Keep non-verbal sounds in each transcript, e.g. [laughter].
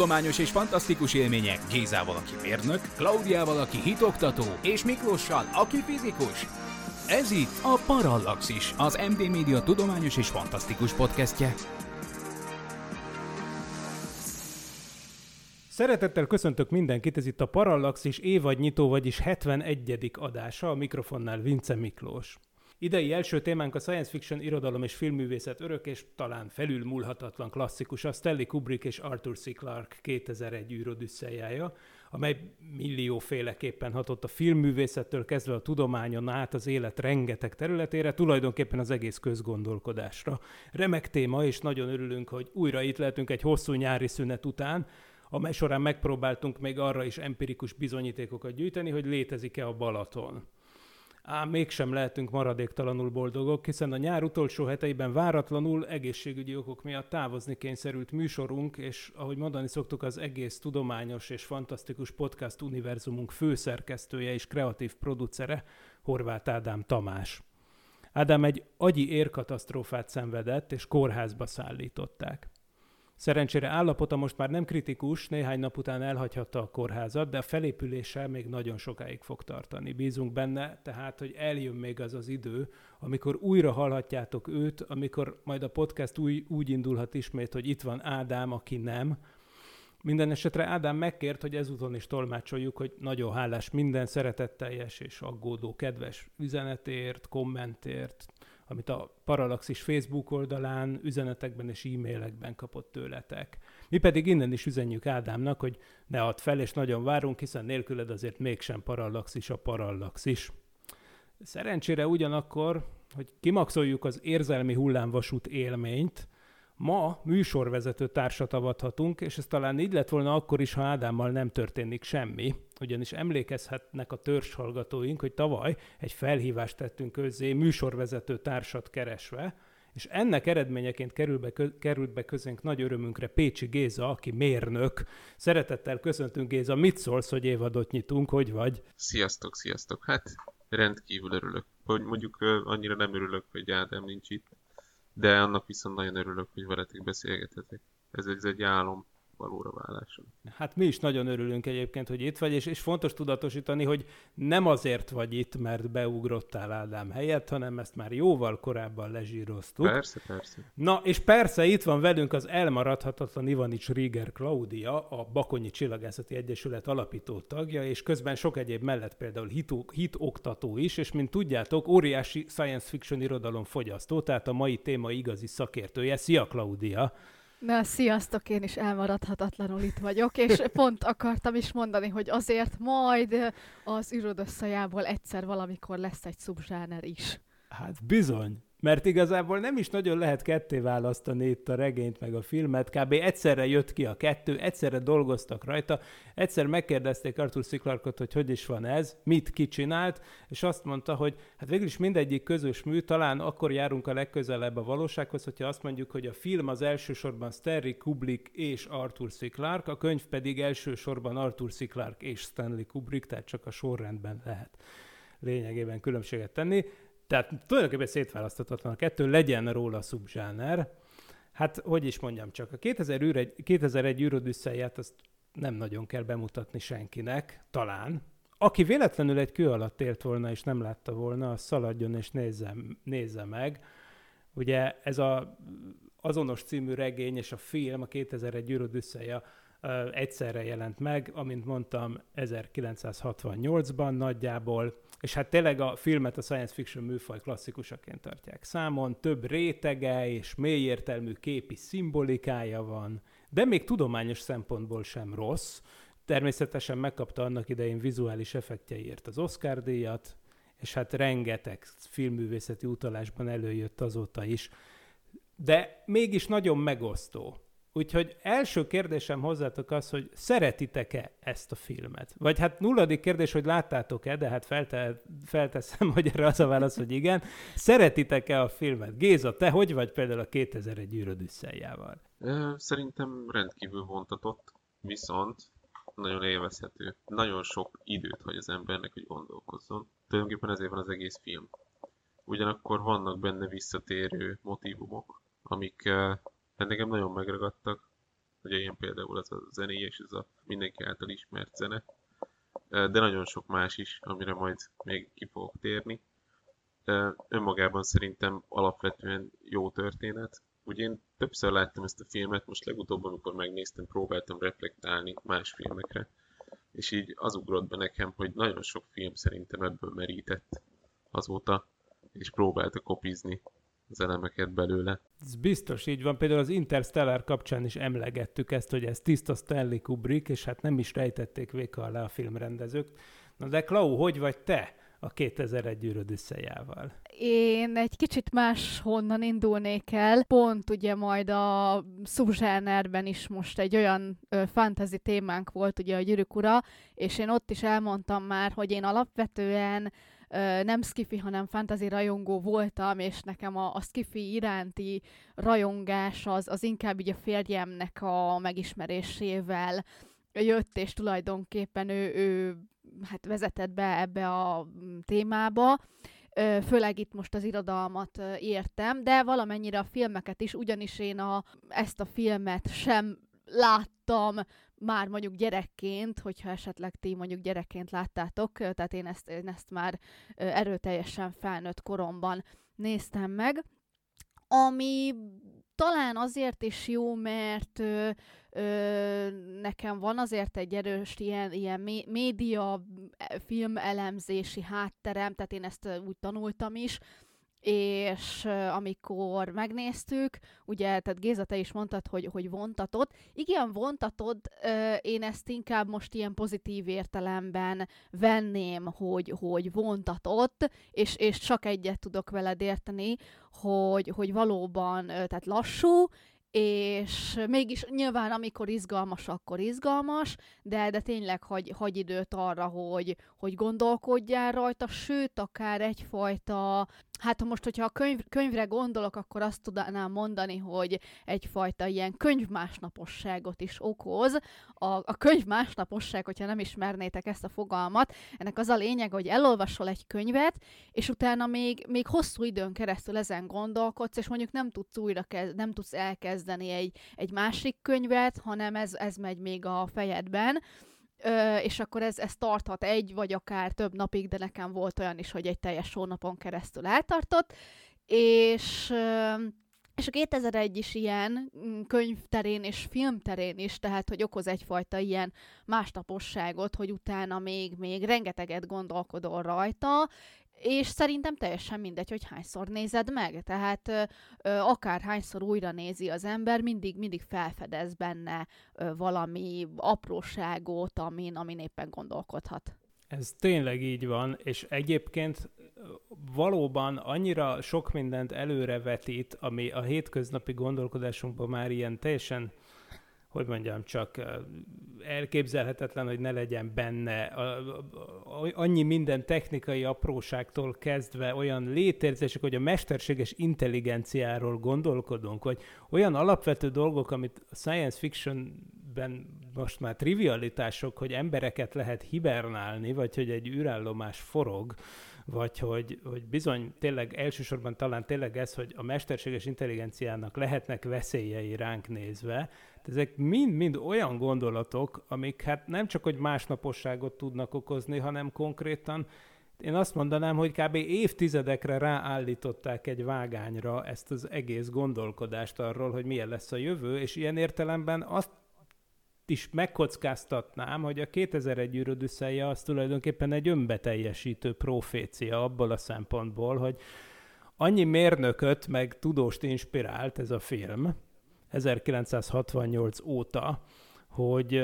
Tudományos és fantasztikus élmények Gézával, aki mérnök, Klaudiával, aki hitoktató, és Miklóssal, aki fizikus. Ez itt a Parallaxis, az MD Média tudományos és fantasztikus podcastje. Szeretettel köszöntök mindenkit, ez itt a Parallaxis évadnyitó, vagyis 71. adása, a mikrofonnál Vince Miklós. Idei első témánk a science fiction irodalom és filmművészet örök és talán felülmúlhatatlan klasszikus, a Stanley Kubrick és Arthur C. Clarke 2001 űrodüsszejája, amely millióféleképpen hatott a filmművészettől kezdve a tudományon át az élet rengeteg területére, tulajdonképpen az egész közgondolkodásra. Remek téma, és nagyon örülünk, hogy újra itt lehetünk egy hosszú nyári szünet után, amely során megpróbáltunk még arra is empirikus bizonyítékokat gyűjteni, hogy létezik-e a Balaton. Ám mégsem lehetünk maradéktalanul boldogok, hiszen a nyár utolsó heteiben váratlanul egészségügyi okok miatt távozni kényszerült műsorunk, és ahogy mondani szoktuk, az egész tudományos és fantasztikus podcast univerzumunk főszerkesztője és kreatív producere, Horváth Ádám Tamás. Ádám egy agyi érkatasztrófát szenvedett, és kórházba szállították. Szerencsére állapota most már nem kritikus, néhány nap után elhagyhatta a kórházat, de a felépülése még nagyon sokáig fog tartani. Bízunk benne, tehát, hogy eljön még az az idő, amikor újra hallhatjátok őt, amikor majd a podcast új, úgy indulhat ismét, hogy itt van Ádám, aki nem. Minden esetre Ádám megkért, hogy ezúton is tolmácsoljuk, hogy nagyon hálás minden szeretetteljes és aggódó kedves üzenetért, kommentért, amit a Parallaxis Facebook oldalán, üzenetekben és e-mailekben kapott tőletek. Mi pedig innen is üzenjük Ádámnak, hogy ne add fel, és nagyon várunk, hiszen nélküled azért mégsem Parallaxis a Parallaxis. Szerencsére ugyanakkor, hogy kimaxoljuk az érzelmi hullámvasút élményt, Ma műsorvezető társat avathatunk, és ez talán így lett volna akkor is, ha Ádámmal nem történik semmi, ugyanis emlékezhetnek a törzshallgatóink, hogy tavaly egy felhívást tettünk közzé műsorvezető társat keresve, és ennek eredményeként kerül be, került be közénk nagy örömünkre Pécsi Géza, aki mérnök. Szeretettel köszöntünk Géza, mit szólsz, hogy évadot nyitunk, hogy vagy? Sziasztok, sziasztok. Hát rendkívül örülök. Mondjuk annyira nem örülök, hogy Ádám nincs itt de annak viszont nagyon örülök, hogy veletek beszélgethetek. Ez, ez egy álom valóra váláson. Hát mi is nagyon örülünk egyébként, hogy itt vagy, és, és fontos tudatosítani, hogy nem azért vagy itt, mert beugrottál Ádám helyett, hanem ezt már jóval korábban lezsíroztuk. Persze, persze. Na, és persze itt van velünk az elmaradhatatlan Ivanics Rieger Claudia, a Bakonyi Csillagászati Egyesület alapító tagja, és közben sok egyéb mellett például hit, hit oktató is, és mint tudjátok, óriási science fiction irodalom fogyasztó, tehát a mai téma igazi szakértője. Szia, Claudia! Na, sziasztok, én is elmaradhatatlanul itt vagyok, és pont akartam is mondani, hogy azért majd az űrodösszajából egyszer valamikor lesz egy szubzsáner is. Hát bizony. Mert igazából nem is nagyon lehet ketté választani itt a regényt meg a filmet. Kb. egyszerre jött ki a kettő, egyszerre dolgoztak rajta, egyszer megkérdezték Arthur C. Clarke-ot, hogy hogy is van ez, mit kicsinált, és azt mondta, hogy hát végül is mindegyik közös mű, talán akkor járunk a legközelebb a valósághoz, hogyha azt mondjuk, hogy a film az elsősorban Stanley Kubrick és Arthur C. Clarke, a könyv pedig elsősorban Arthur C. Clarke és Stanley Kubrick, tehát csak a sorrendben lehet lényegében különbséget tenni. Tehát tulajdonképpen szétválaszthatatlan a kettő, legyen róla szubzsáner. Hát, hogy is mondjam csak, a 2001, 2001 űrodüsszelját azt nem nagyon kell bemutatni senkinek, talán. Aki véletlenül egy kő alatt élt volna és nem látta volna, az szaladjon és nézze, nézze meg. Ugye ez a azonos című regény és a film, a 2001 űrodüsszeja egyszerre jelent meg, amint mondtam, 1968-ban nagyjából, és hát tényleg a filmet a science fiction műfaj klasszikusaként tartják számon, több rétege és mélyértelmű képi szimbolikája van, de még tudományos szempontból sem rossz. Természetesen megkapta annak idején vizuális effektjeiért az Oscar díjat, és hát rengeteg filmművészeti utalásban előjött azóta is. De mégis nagyon megosztó. Úgyhogy első kérdésem hozzátok az, hogy szeretitek-e ezt a filmet? Vagy hát nulladik kérdés, hogy láttátok-e, de hát felte, felteszem, [laughs] hogy erre az a válasz, hogy igen. Szeretitek-e a filmet? Géza, te hogy vagy például a 2001 űröd Szerintem rendkívül vontatott, viszont nagyon élvezhető. Nagyon sok időt hagy az embernek, hogy gondolkozzon. Tulajdonképpen ezért van az egész film. Ugyanakkor vannak benne visszatérő motivumok, amik hát nagyon megragadtak. Ugye ilyen például ez a zenéje és ez a mindenki által ismert zene. De nagyon sok más is, amire majd még ki fogok térni. Önmagában szerintem alapvetően jó történet. Ugye én többször láttam ezt a filmet, most legutóbb, amikor megnéztem, próbáltam reflektálni más filmekre, és így az ugrott be nekem, hogy nagyon sok film szerintem ebből merített azóta, és próbálta kopizni az elemeket belőle. Ez biztos így van. Például az Interstellar kapcsán is emlegettük ezt, hogy ez tiszta Stanley Kubrick, és hát nem is rejtették véka alá a filmrendezők. Na de Klau, hogy vagy te a 2001 űröd összejával? Én egy kicsit más honnan indulnék el. Pont ugye majd a subzsánerben is most egy olyan ö, fantasy témánk volt, ugye a gyűrűk ura, és én ott is elmondtam már, hogy én alapvetően nem skifi, hanem fantasy rajongó voltam, és nekem a, a skifi iránti rajongás az, az inkább így a férjemnek a megismerésével jött, és tulajdonképpen ő, ő hát vezetett be ebbe a témába. Főleg itt most az irodalmat értem, de valamennyire a filmeket is, ugyanis én a, ezt a filmet sem láttam már mondjuk gyerekként, hogyha esetleg ti mondjuk gyerekként láttátok, tehát én ezt, én ezt már erőteljesen felnőtt koromban néztem meg, ami talán azért is jó, mert ö, ö, nekem van azért egy erős ilyen, ilyen média film elemzési hátterem, tehát én ezt úgy tanultam is, és amikor megnéztük, ugye, tehát Géza, te is mondtad, hogy, hogy vontatott. Igen, vontatod, én ezt inkább most ilyen pozitív értelemben venném, hogy, hogy vontatott, és, és csak egyet tudok veled érteni, hogy, hogy valóban tehát lassú, és mégis nyilván amikor izgalmas, akkor izgalmas, de, de tényleg hagy, hagy időt arra, hogy, hogy gondolkodjál rajta, sőt, akár egyfajta, hát most, hogyha a könyv, könyvre gondolok, akkor azt tudnám mondani, hogy egyfajta ilyen könyvmásnaposságot is okoz. A, a könyv másnaposság, hogyha nem ismernétek ezt a fogalmat, ennek az a lényeg, hogy elolvasol egy könyvet, és utána még, még hosszú időn keresztül ezen gondolkodsz, és mondjuk nem tudsz újra kezd, nem tudsz elkezdeni egy, egy másik könyvet, hanem ez, ez megy még a fejedben Ö, és akkor ez, ez tarthat egy, vagy akár több napig, de nekem volt olyan is, hogy egy teljes hónapon keresztül eltartott, és ö, és a 2001 is ilyen mm, könyvterén és filmterén is, tehát hogy okoz egyfajta ilyen másnaposságot, hogy utána még, még rengeteget gondolkodol rajta, és szerintem teljesen mindegy, hogy hányszor nézed meg. Tehát ö, ö, akár hányszor újra nézi az ember, mindig, mindig felfedez benne ö, valami apróságot, amin, amin éppen gondolkodhat. Ez tényleg így van, és egyébként valóban annyira sok mindent előrevetít, ami a hétköznapi gondolkodásunkban már ilyen teljesen hogy mondjam, csak elképzelhetetlen, hogy ne legyen benne. Annyi minden technikai apróságtól kezdve olyan létérzések, hogy a mesterséges intelligenciáról gondolkodunk, vagy olyan alapvető dolgok, amit a science fictionben most már trivialitások, hogy embereket lehet hibernálni, vagy hogy egy űrállomás forog, vagy hogy, hogy bizony tényleg elsősorban talán tényleg ez, hogy a mesterséges intelligenciának lehetnek veszélyei ránk nézve, ezek mind-mind olyan gondolatok, amik hát nem csak, hogy másnaposságot tudnak okozni, hanem konkrétan én azt mondanám, hogy kb. évtizedekre ráállították egy vágányra ezt az egész gondolkodást arról, hogy milyen lesz a jövő, és ilyen értelemben azt is megkockáztatnám, hogy a 2001 űrödüsszelje az tulajdonképpen egy önbeteljesítő profécia abból a szempontból, hogy annyi mérnököt meg tudóst inspirált ez a film, 1968 óta, hogy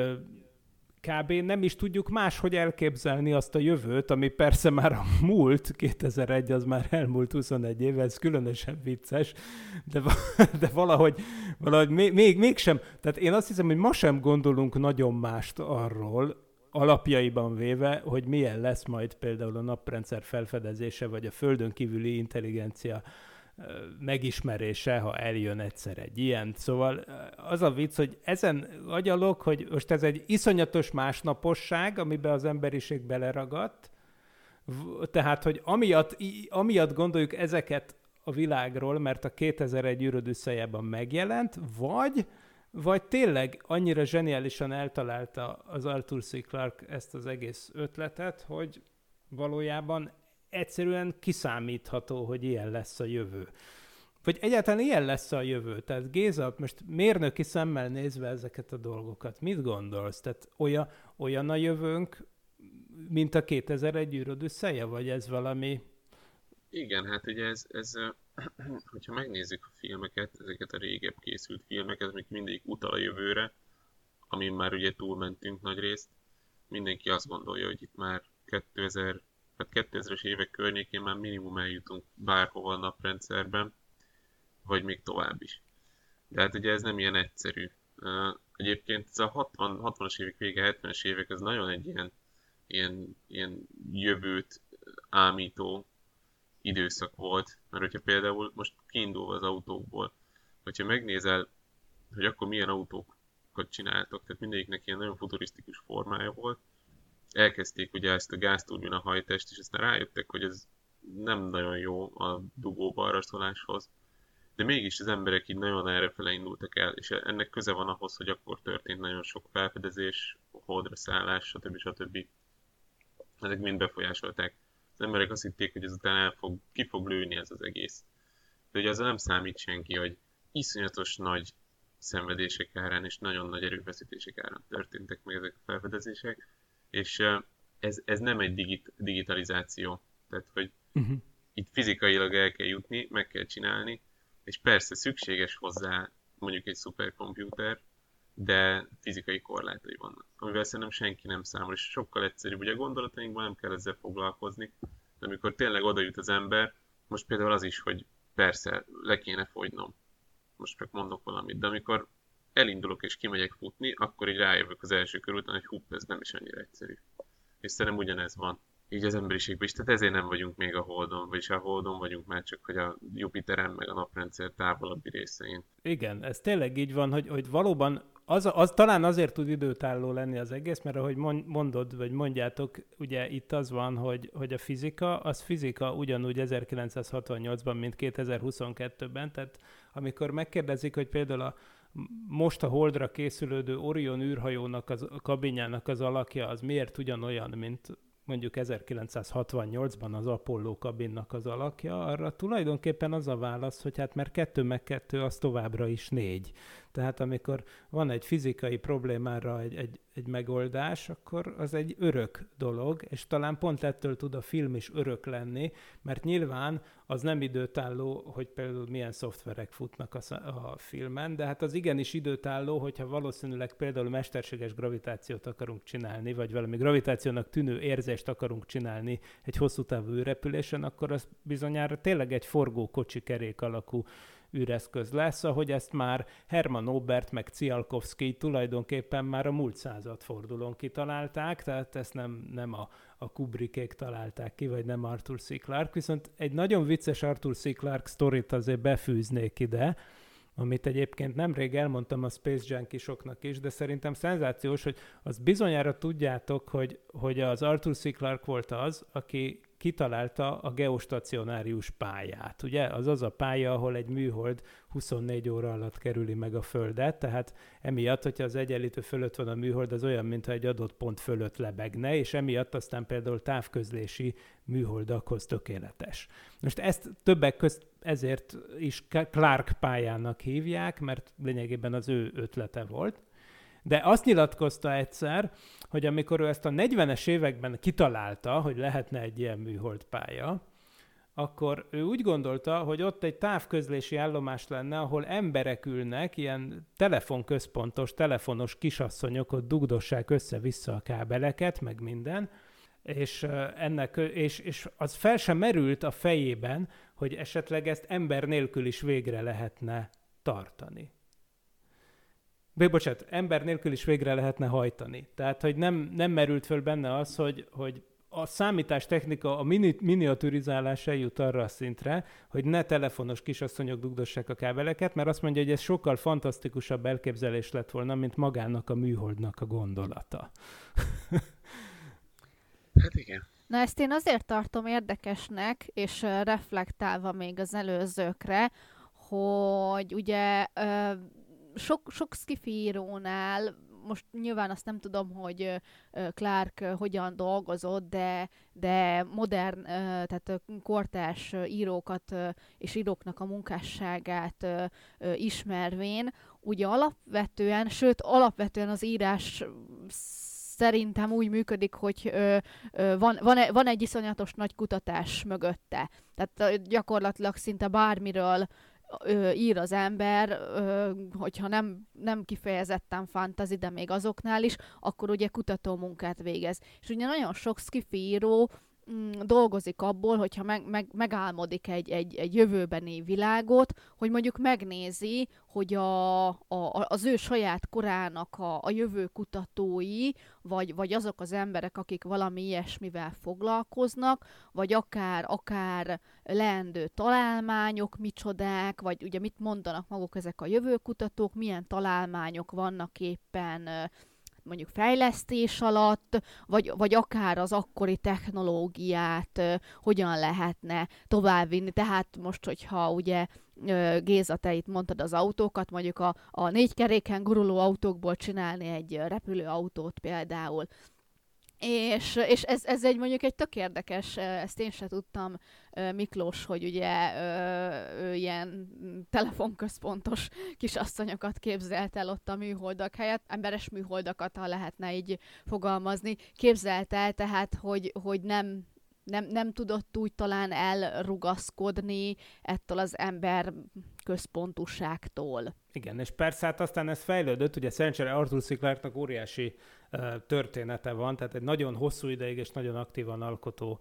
kb. nem is tudjuk máshogy elképzelni azt a jövőt, ami persze már a múlt, 2001 az már elmúlt 21 éve, ez különösen vicces, de, [laughs] de valahogy, valahogy még, még, mégsem, tehát én azt hiszem, hogy ma sem gondolunk nagyon mást arról, alapjaiban véve, hogy milyen lesz majd például a naprendszer felfedezése, vagy a földön kívüli intelligencia megismerése, ha eljön egyszer egy ilyen. Szóval az a vicc, hogy ezen agyalok, hogy most ez egy iszonyatos másnaposság, amiben az emberiség beleragadt, tehát, hogy amiatt, amiatt gondoljuk ezeket a világról, mert a 2001 űröd megjelent, vagy, vagy tényleg annyira zseniálisan eltalálta az Arthur C. Clarke ezt az egész ötletet, hogy valójában egyszerűen kiszámítható, hogy ilyen lesz a jövő. Vagy egyáltalán ilyen lesz a jövő. Tehát Géza, most mérnöki szemmel nézve ezeket a dolgokat, mit gondolsz? Tehát olyan, olyan a jövőnk, mint a 2001 űröd összeje, vagy ez valami... Igen, hát ugye ez, ez [clears throat] hogyha megnézzük a filmeket, ezeket a régebb készült filmeket, amik mindig utal a jövőre, amin már ugye túlmentünk nagy részt, mindenki azt gondolja, hogy itt már 2000 tehát 2000-es évek környékén már minimum eljutunk bárhova a naprendszerben, vagy még tovább is. De hát ugye ez nem ilyen egyszerű. Egyébként ez a 60, 60-as évek vége, 70-es évek, ez nagyon egy ilyen, ilyen, ilyen jövőt ámító időszak volt. Mert hogyha például most kiindulva az autókból, hogyha megnézel, hogy akkor milyen autókat csináltak, tehát mindegyiknek ilyen nagyon futurisztikus formája volt, elkezdték ugye ezt a gázturbina hajtást, és aztán rájöttek, hogy ez nem nagyon jó a dugó balraszoláshoz. De mégis az emberek így nagyon errefele indultak el, és ennek köze van ahhoz, hogy akkor történt nagyon sok felfedezés, holdra szállás, stb. stb. Ezek mind befolyásolták. Az emberek azt hitték, hogy ezután el fog, ki fog lőni ez az egész. De ugye azzal nem számít senki, hogy iszonyatos nagy szenvedések árán és nagyon nagy erőfeszítések árán történtek meg ezek a felfedezések, és ez, ez nem egy digit, digitalizáció. Tehát, hogy uh-huh. itt fizikailag el kell jutni, meg kell csinálni, és persze szükséges hozzá mondjuk egy szuperkomputer, de fizikai korlátai vannak, amivel szerintem senki nem számol, és sokkal egyszerűbb, ugye a gondolatainkban nem kell ezzel foglalkozni, de amikor tényleg oda jut az ember, most például az is, hogy persze le kéne fogynom, most csak mondok valamit, de amikor elindulok és kimegyek futni, akkor így rájövök az első kör után, hogy hupp, ez nem is annyira egyszerű. És szerintem ugyanez van így az emberiségben is, tehát ezért nem vagyunk még a Holdon, vagyis a Holdon vagyunk már csak, hogy a Jupiteren meg a naprendszer távolabbi részein. Igen, ez tényleg így van, hogy, hogy valóban az, az talán azért tud időtálló lenni az egész, mert ahogy mondod, vagy mondjátok, ugye itt az van, hogy, hogy a fizika, az fizika ugyanúgy 1968-ban, mint 2022-ben, tehát amikor megkérdezik, hogy például a, most a Holdra készülődő Orion űrhajónak az, a kabinjának az alakja az miért ugyanolyan, mint mondjuk 1968-ban az Apollo kabinnak az alakja, arra tulajdonképpen az a válasz, hogy hát mert kettő meg kettő az továbbra is négy. Tehát amikor van egy fizikai problémára egy, egy, egy megoldás, akkor az egy örök dolog, és talán pont ettől tud a film is örök lenni, mert nyilván az nem időtálló, hogy például milyen szoftverek futnak a, a filmen, de hát az igenis időtálló, hogyha valószínűleg például mesterséges gravitációt akarunk csinálni, vagy valami gravitációnak tűnő érzést akarunk csinálni egy hosszú távú repülésen, akkor az bizonyára tényleg egy forgó kocsi kerék alakú űreszköz lesz, ahogy ezt már Herman Obert meg Cialkovsky tulajdonképpen már a múlt századfordulón kitalálták, tehát ezt nem, nem a, a Kubrickék találták ki, vagy nem Arthur C. Clarke, viszont egy nagyon vicces Arthur C. Clarke sztorit azért befűznék ide, amit egyébként nemrég elmondtam a Space Junkiesoknak is, de szerintem szenzációs, hogy azt bizonyára tudjátok, hogy, hogy az Arthur C. Clarke volt az, aki kitalálta a geostacionárius pályát. Ugye az az a pálya, ahol egy műhold 24 óra alatt kerüli meg a Földet, tehát emiatt, hogyha az egyenlítő fölött van a műhold, az olyan, mintha egy adott pont fölött lebegne, és emiatt aztán például távközlési műholdakhoz tökéletes. Most ezt többek közt ezért is Clark pályának hívják, mert lényegében az ő ötlete volt. De azt nyilatkozta egyszer, hogy amikor ő ezt a 40-es években kitalálta, hogy lehetne egy ilyen műholdpálya, akkor ő úgy gondolta, hogy ott egy távközlési állomás lenne, ahol emberek ülnek, ilyen telefonközpontos, telefonos kisasszonyok ott dugdossák össze-vissza a kábeleket, meg minden, és, ennek, és, és az fel sem merült a fejében, hogy esetleg ezt ember nélkül is végre lehetne tartani. Bé, bocsánat, ember nélkül is végre lehetne hajtani. Tehát, hogy nem, nem merült föl benne az, hogy, hogy a számítástechnika, a mini, miniaturizálás eljut arra a szintre, hogy ne telefonos kisasszonyok dugdossák a kábeleket, mert azt mondja, hogy ez sokkal fantasztikusabb elképzelés lett volna, mint magának a műholdnak a gondolata. [laughs] Hát igen. Na ezt én azért tartom érdekesnek, és reflektálva még az előzőkre, hogy ugye sok, sok skifírónál most nyilván azt nem tudom, hogy Clark hogyan dolgozott, de, de modern, tehát kortás írókat és íróknak a munkásságát ismervén, ugye alapvetően, sőt alapvetően az írás szerintem úgy működik, hogy ö, ö, van, van, e, van egy iszonyatos nagy kutatás mögötte. Tehát gyakorlatilag szinte bármiről ö, ír az ember, ö, hogyha nem, nem kifejezetten fantasy, de még azoknál is, akkor ugye kutató munkát végez. És ugye nagyon sok skifi író mm, dolgozik abból, hogyha meg, meg, megálmodik egy, egy, egy jövőbeni világot, hogy mondjuk megnézi, hogy a, a, az ő saját korának a, a jövő kutatói, vagy, vagy azok az emberek, akik valami ilyesmivel foglalkoznak, vagy akár, akár leendő találmányok, micsodák, vagy ugye mit mondanak maguk ezek a jövőkutatók, milyen találmányok vannak éppen mondjuk fejlesztés alatt, vagy, vagy akár az akkori technológiát hogyan lehetne továbbvinni. Tehát most, hogyha ugye Géza, te itt mondtad az autókat, mondjuk a, a négy keréken guruló autókból csinálni egy repülőautót például, és, és ez, ez egy mondjuk egy tök érdekes, ezt én se tudtam, Miklós, hogy ugye ő ilyen telefonközpontos kisasszonyokat képzelt el ott a műholdak helyett, emberes műholdakat, ha lehetne így fogalmazni, képzelt el tehát, hogy, hogy nem nem, nem tudott úgy talán elrugaszkodni ettől az ember központuságtól. Igen, és persze hát aztán ez fejlődött, ugye szerencsére Arthur C. Clarke-nak óriási uh, története van, tehát egy nagyon hosszú ideig és nagyon aktívan alkotó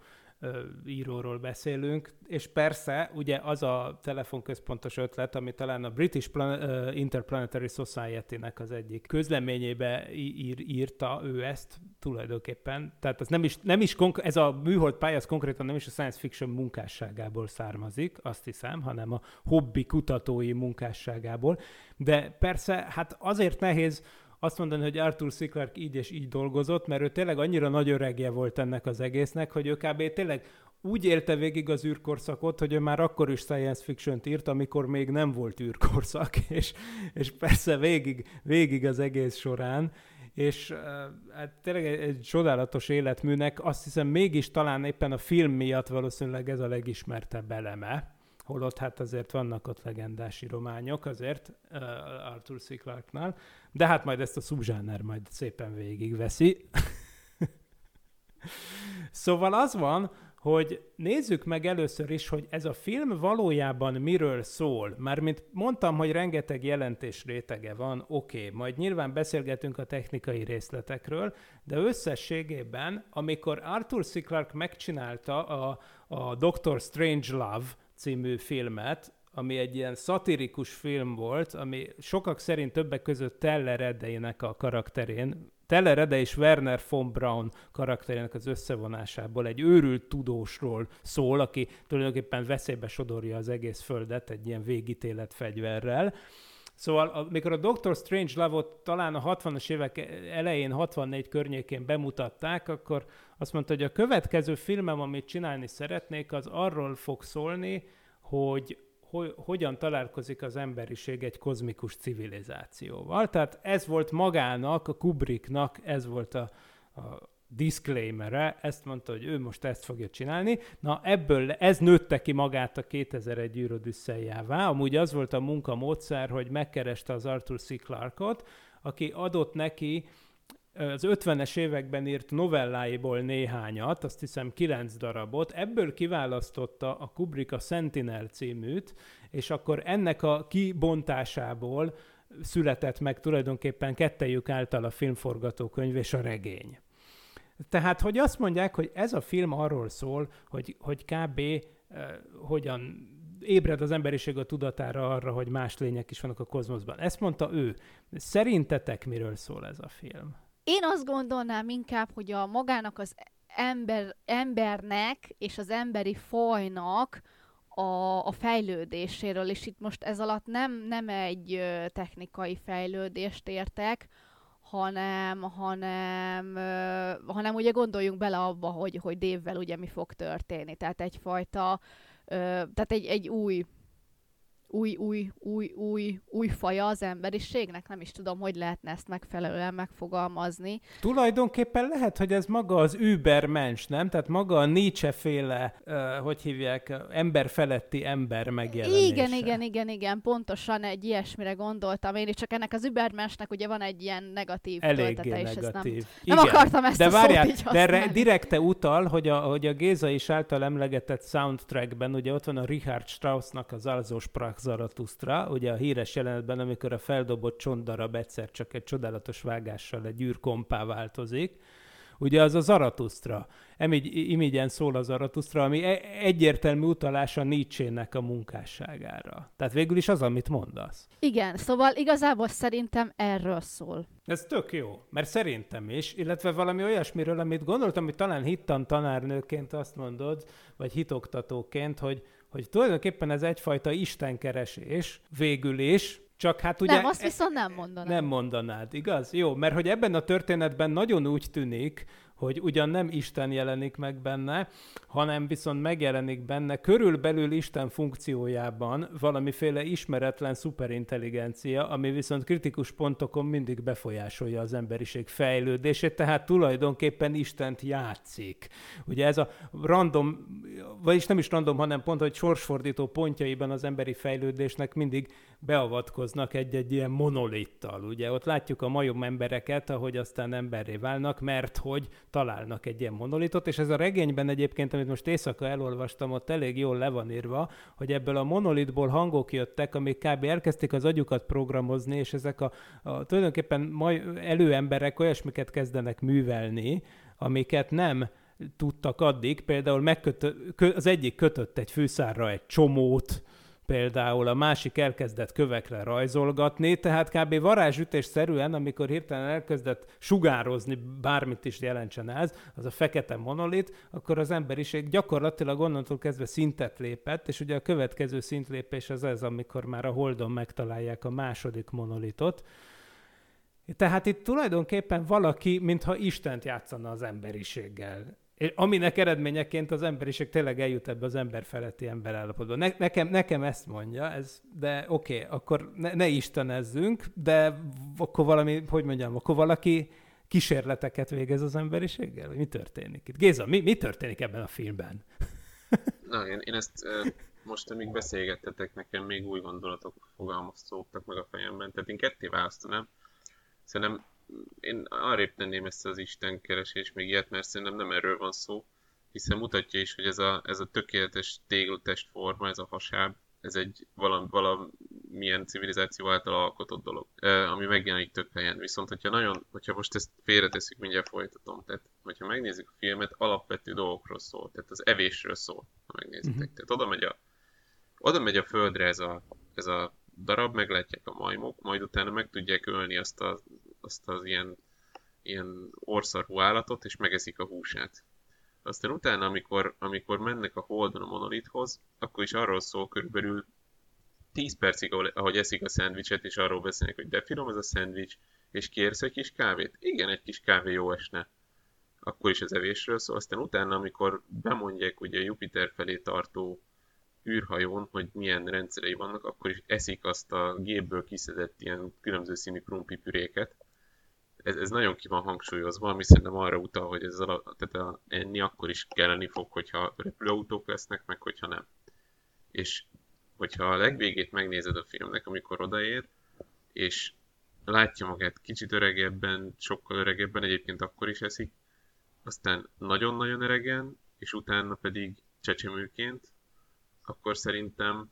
íróról beszélünk, és persze ugye az a telefonközpontos ötlet, ami talán a British Plan- Interplanetary Society-nek az egyik közleményébe ír, írta ő ezt tulajdonképpen. Tehát ez nem is, nem is konk- ez a műhold pálya, az konkrétan nem is a science fiction munkásságából származik, azt hiszem, hanem a hobbi kutatói munkásságából. De persze, hát azért nehéz azt mondani, hogy Arthur C. Clarke így és így dolgozott, mert ő tényleg annyira nagy öregje volt ennek az egésznek, hogy ő kb. tényleg úgy élte végig az űrkorszakot, hogy ő már akkor is science fiction-t írt, amikor még nem volt űrkorszak, [laughs] és, és persze végig, végig az egész során, és hát tényleg egy, egy csodálatos életműnek azt hiszem mégis talán éppen a film miatt valószínűleg ez a legismertebb eleme, holott hát azért vannak ott legendás rományok azért uh, Arthur C. Clarke-nál, de hát majd ezt a subzsáner majd szépen végigveszi. [laughs] szóval az van, hogy nézzük meg először is, hogy ez a film valójában miről szól. Mármint mondtam, hogy rengeteg jelentés rétege van, oké, okay, majd nyilván beszélgetünk a technikai részletekről, de összességében, amikor Arthur C. Clarke megcsinálta a, a Doctor Strange Love című filmet, ami egy ilyen szatirikus film volt, ami sokak szerint többek között Teller Edeinek a karakterén, Teller Ede és Werner von Braun karakterének az összevonásából egy őrült tudósról szól, aki tulajdonképpen veszélybe sodorja az egész földet egy ilyen végítélet fegyverrel. Szóval amikor a Doctor Strange Love-ot talán a 60-as évek elején, 64 környékén bemutatták, akkor azt mondta, hogy a következő filmem, amit csinálni szeretnék, az arról fog szólni, hogy hogy, hogyan találkozik az emberiség egy kozmikus civilizációval. Tehát ez volt magának, a Kubricknak, ez volt a, a disclaimere, ezt mondta, hogy ő most ezt fogja csinálni. Na ebből, ez nőtte ki magát a 2001 űrodüsszeljává. Amúgy az volt a munkamódszer, hogy megkereste az Arthur C. Clarke-ot, aki adott neki az 50-es években írt novelláiból néhányat, azt hiszem 9 darabot, ebből kiválasztotta a Kubrick a Sentinel címűt, és akkor ennek a kibontásából született meg tulajdonképpen kettejük által a filmforgatókönyv és a regény. Tehát, hogy azt mondják, hogy ez a film arról szól, hogy, hogy kb. Eh, hogyan ébred az emberiség a tudatára arra, hogy más lények is vannak a kozmoszban. Ezt mondta ő. Szerintetek miről szól ez a film? Én azt gondolnám inkább, hogy a magának az ember, embernek és az emberi fajnak a, a fejlődéséről, és itt most ez alatt nem, nem egy technikai fejlődést értek, hanem, hanem, hanem ugye gondoljunk bele abba, hogy, hogy Dévvel ugye mi fog történni. Tehát egyfajta, tehát egy, egy új új, új, új, új, új faja az emberiségnek. Nem is tudom, hogy lehetne ezt megfelelően megfogalmazni. Tulajdonképpen lehet, hogy ez maga az übermens, nem? Tehát maga a Nietzsche-féle, uh, hogy hívják, ember feletti ember megjelenése. Igen, igen, igen, igen, pontosan egy ilyesmire gondoltam én, és csak ennek az übermensnek ugye van egy ilyen negatív Eléggé töltete, és negatív. ezt nem, nem akartam ezt de a várjál, szót így de használni. direkte utal, hogy a, hogy a Géza is által emlegetett soundtrackben, ugye ott van a Richard Straussnak az Also Sprach Zarathustra, ugye a híres jelenetben, amikor a feldobott csontdarab egyszer csak egy csodálatos vágással egy űrkompá változik, ugye az a Zarathustra. Emigy, imigyen szól a Zarathustra, ami e- egyértelmű utalás a Nietzsche-nek a munkásságára. Tehát végül is az, amit mondasz. Igen, szóval igazából szerintem erről szól. Ez tök jó, mert szerintem is, illetve valami olyasmiről, amit gondoltam, hogy talán hittan tanárnőként azt mondod, vagy hitoktatóként, hogy, hogy tulajdonképpen ez egyfajta istenkeresés végül is, csak hát ugye... nem, azt viszont nem mondanám. Nem mondanád, igaz? Jó, mert hogy ebben a történetben nagyon úgy tűnik, hogy ugyan nem Isten jelenik meg benne, hanem viszont megjelenik benne körülbelül Isten funkciójában valamiféle ismeretlen szuperintelligencia, ami viszont kritikus pontokon mindig befolyásolja az emberiség fejlődését, tehát tulajdonképpen Istent játszik. Ugye ez a random, vagyis nem is random, hanem pont, hogy sorsfordító pontjaiban az emberi fejlődésnek mindig beavatkoznak egy-egy ilyen monolittal. Ugye ott látjuk a majom embereket, ahogy aztán emberré válnak, mert hogy találnak egy ilyen monolitot, és ez a regényben egyébként, amit most éjszaka elolvastam, ott elég jól le van írva, hogy ebből a monolitból hangok jöttek, amik kb. elkezdték az agyukat programozni, és ezek a, a tulajdonképpen maj, előemberek olyasmiket kezdenek művelni, amiket nem tudtak addig, például megkötö, kö, az egyik kötött egy fűszárra egy csomót, például a másik elkezdett kövekre rajzolgatni, tehát kb. varázsütésszerűen, amikor hirtelen elkezdett sugározni, bármit is jelentsen ez, az a fekete monolit, akkor az emberiség gyakorlatilag onnantól kezdve szintet lépett, és ugye a következő szintlépés az ez, amikor már a Holdon megtalálják a második monolitot. Tehát itt tulajdonképpen valaki, mintha Istent játszana az emberiséggel. És aminek eredményeként az emberiség tényleg eljut ebbe az ember feletti emberállapotba. Ne, nekem, nekem ezt mondja, ez, de oké, okay, akkor ne, ne istenezzünk, de akkor valami, hogy mondjam, akkor valaki kísérleteket végez az emberiséggel? Mi történik itt? Géza, mi, mi történik ebben a filmben? [laughs] Na, én, én ezt most, amíg beszélgettetek, nekem még új gondolatok fogalmaztódtak meg a fejemben, tehát én ketté választanám. Szerintem én arrébb tenném ezt az istenkeresés még ilyet, mert szerintem nem erről van szó, hiszen mutatja is, hogy ez a, ez a tökéletes téglatestforma, ez a hasáb, ez egy valam, valamilyen civilizáció által alkotott dolog, ami megjelenik több helyen. Viszont, hogyha nagyon, hogyha most ezt félreteszünk, mindjárt folytatom. Tehát, hogyha megnézzük a filmet, alapvető dolgokról szól. Tehát az evésről szól, ha megnézitek. Uh-huh. Tehát oda megy a, oda megy a földre ez a, ez a darab, meglátják a majmok, majd utána meg tudják ölni azt, a, azt az ilyen, ilyen orszarú állatot, és megeszik a húsát. Aztán utána, amikor, amikor mennek a Holdon a monolithoz, akkor is arról szól körülbelül 10 percig, ahogy eszik a szendvicset, és arról beszélnek, hogy de finom ez a szendvics, és kérsz egy kis kávét? Igen, egy kis kávé jó esne. Akkor is az evésről szól. Aztán utána, amikor bemondják ugye Jupiter felé tartó űrhajón, hogy milyen rendszerei vannak, akkor is eszik azt a gépből kiszedett ilyen különböző színű krumpipüréket. Ez, ez nagyon ki van hangsúlyozva, ami szerintem arra utal, hogy ez a, tehát a, enni akkor is kelleni fog, hogyha repülőautók lesznek, meg hogyha nem. És hogyha a legvégét megnézed a filmnek, amikor odaér, és látja magát kicsit öregebben, sokkal öregebben, egyébként akkor is eszik, aztán nagyon-nagyon öregen, és utána pedig csecsemőként, akkor szerintem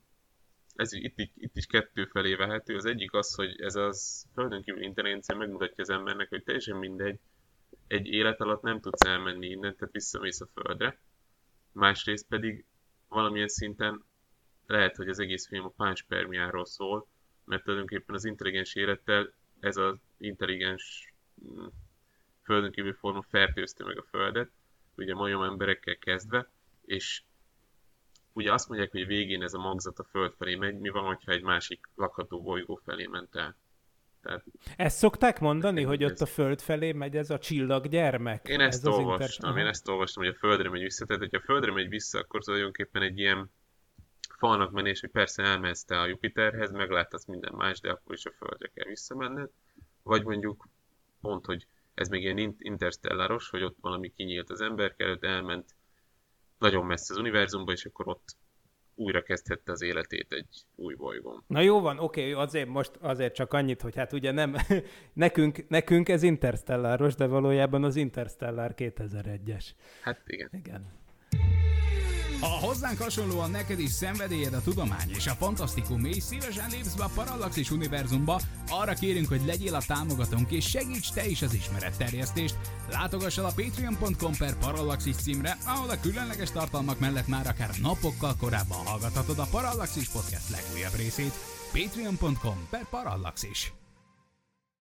ez itt, itt, is kettő felé vehető. Az egyik az, hogy ez az földön kívül internencia megmutatja az embernek, hogy teljesen mindegy, egy élet alatt nem tudsz elmenni innen, tehát visszamész a földre. Másrészt pedig valamilyen szinten lehet, hogy az egész film a pánspermiáról szól, mert tulajdonképpen az intelligens élettel ez az intelligens mm, földön kívül forma fertőzte meg a Földet, ugye majom emberekkel kezdve, és ugye azt mondják, hogy végén ez a magzat a Föld felé megy, mi van, hogyha egy másik lakható bolygó felé ment el. Tehát, ezt szokták mondani, hogy ott a Föld felé megy ez a csillaggyermek? Én ezt ez olvastam, inter... én ezt olvastam, hogy a Földre megy vissza. Tehát, hogyha a Földre megy vissza, akkor tulajdonképpen egy ilyen falnak menés, hogy persze elmehetsz te a Jupiterhez, meglátsz minden más, de akkor is a Földre kell visszamenned. Vagy mondjuk pont, hogy ez még ilyen interstellaros, hogy ott valami kinyílt az ember előtt, elment nagyon messze az univerzumba, és akkor ott újra kezdhette az életét egy új bolygón. Na jó van, oké, okay, azért most azért csak annyit, hogy hát ugye nem, [laughs] nekünk, nekünk ez interstellaros, de valójában az Interstellar 2001-es. Hát igen. Igen. Ha hozzánk hasonlóan neked is szenvedélyed a tudomány és a fantasztikum, és szívesen lépsz be a Parallaxis univerzumba, arra kérünk, hogy legyél a támogatónk és segíts te is az ismeretterjesztést. Látogass el a patreon.com per Parallaxis címre, ahol a különleges tartalmak mellett már akár napokkal korábban hallgathatod a Parallaxis podcast legújabb részét. patreon.com per Parallaxis.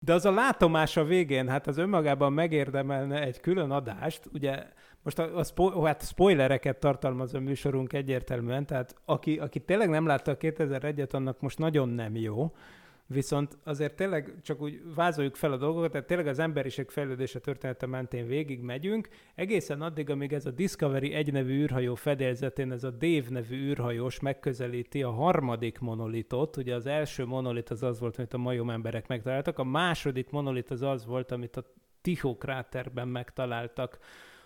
De az a látomás a végén, hát az önmagában megérdemelne egy külön adást. Ugye most a, a spo, hát spoilereket tartalmaz a műsorunk egyértelműen, tehát aki, aki tényleg nem látta a 2001-et, annak most nagyon nem jó. Viszont azért tényleg csak úgy vázoljuk fel a dolgokat, tehát tényleg az emberiség fejlődése története mentén végig megyünk, egészen addig, amíg ez a Discovery egy nevű űrhajó fedélzetén ez a Dave nevű űrhajós megközelíti a harmadik monolitot, ugye az első monolit az az volt, amit a majom emberek megtaláltak, a második monolit az az volt, amit a Ticho kráterben megtaláltak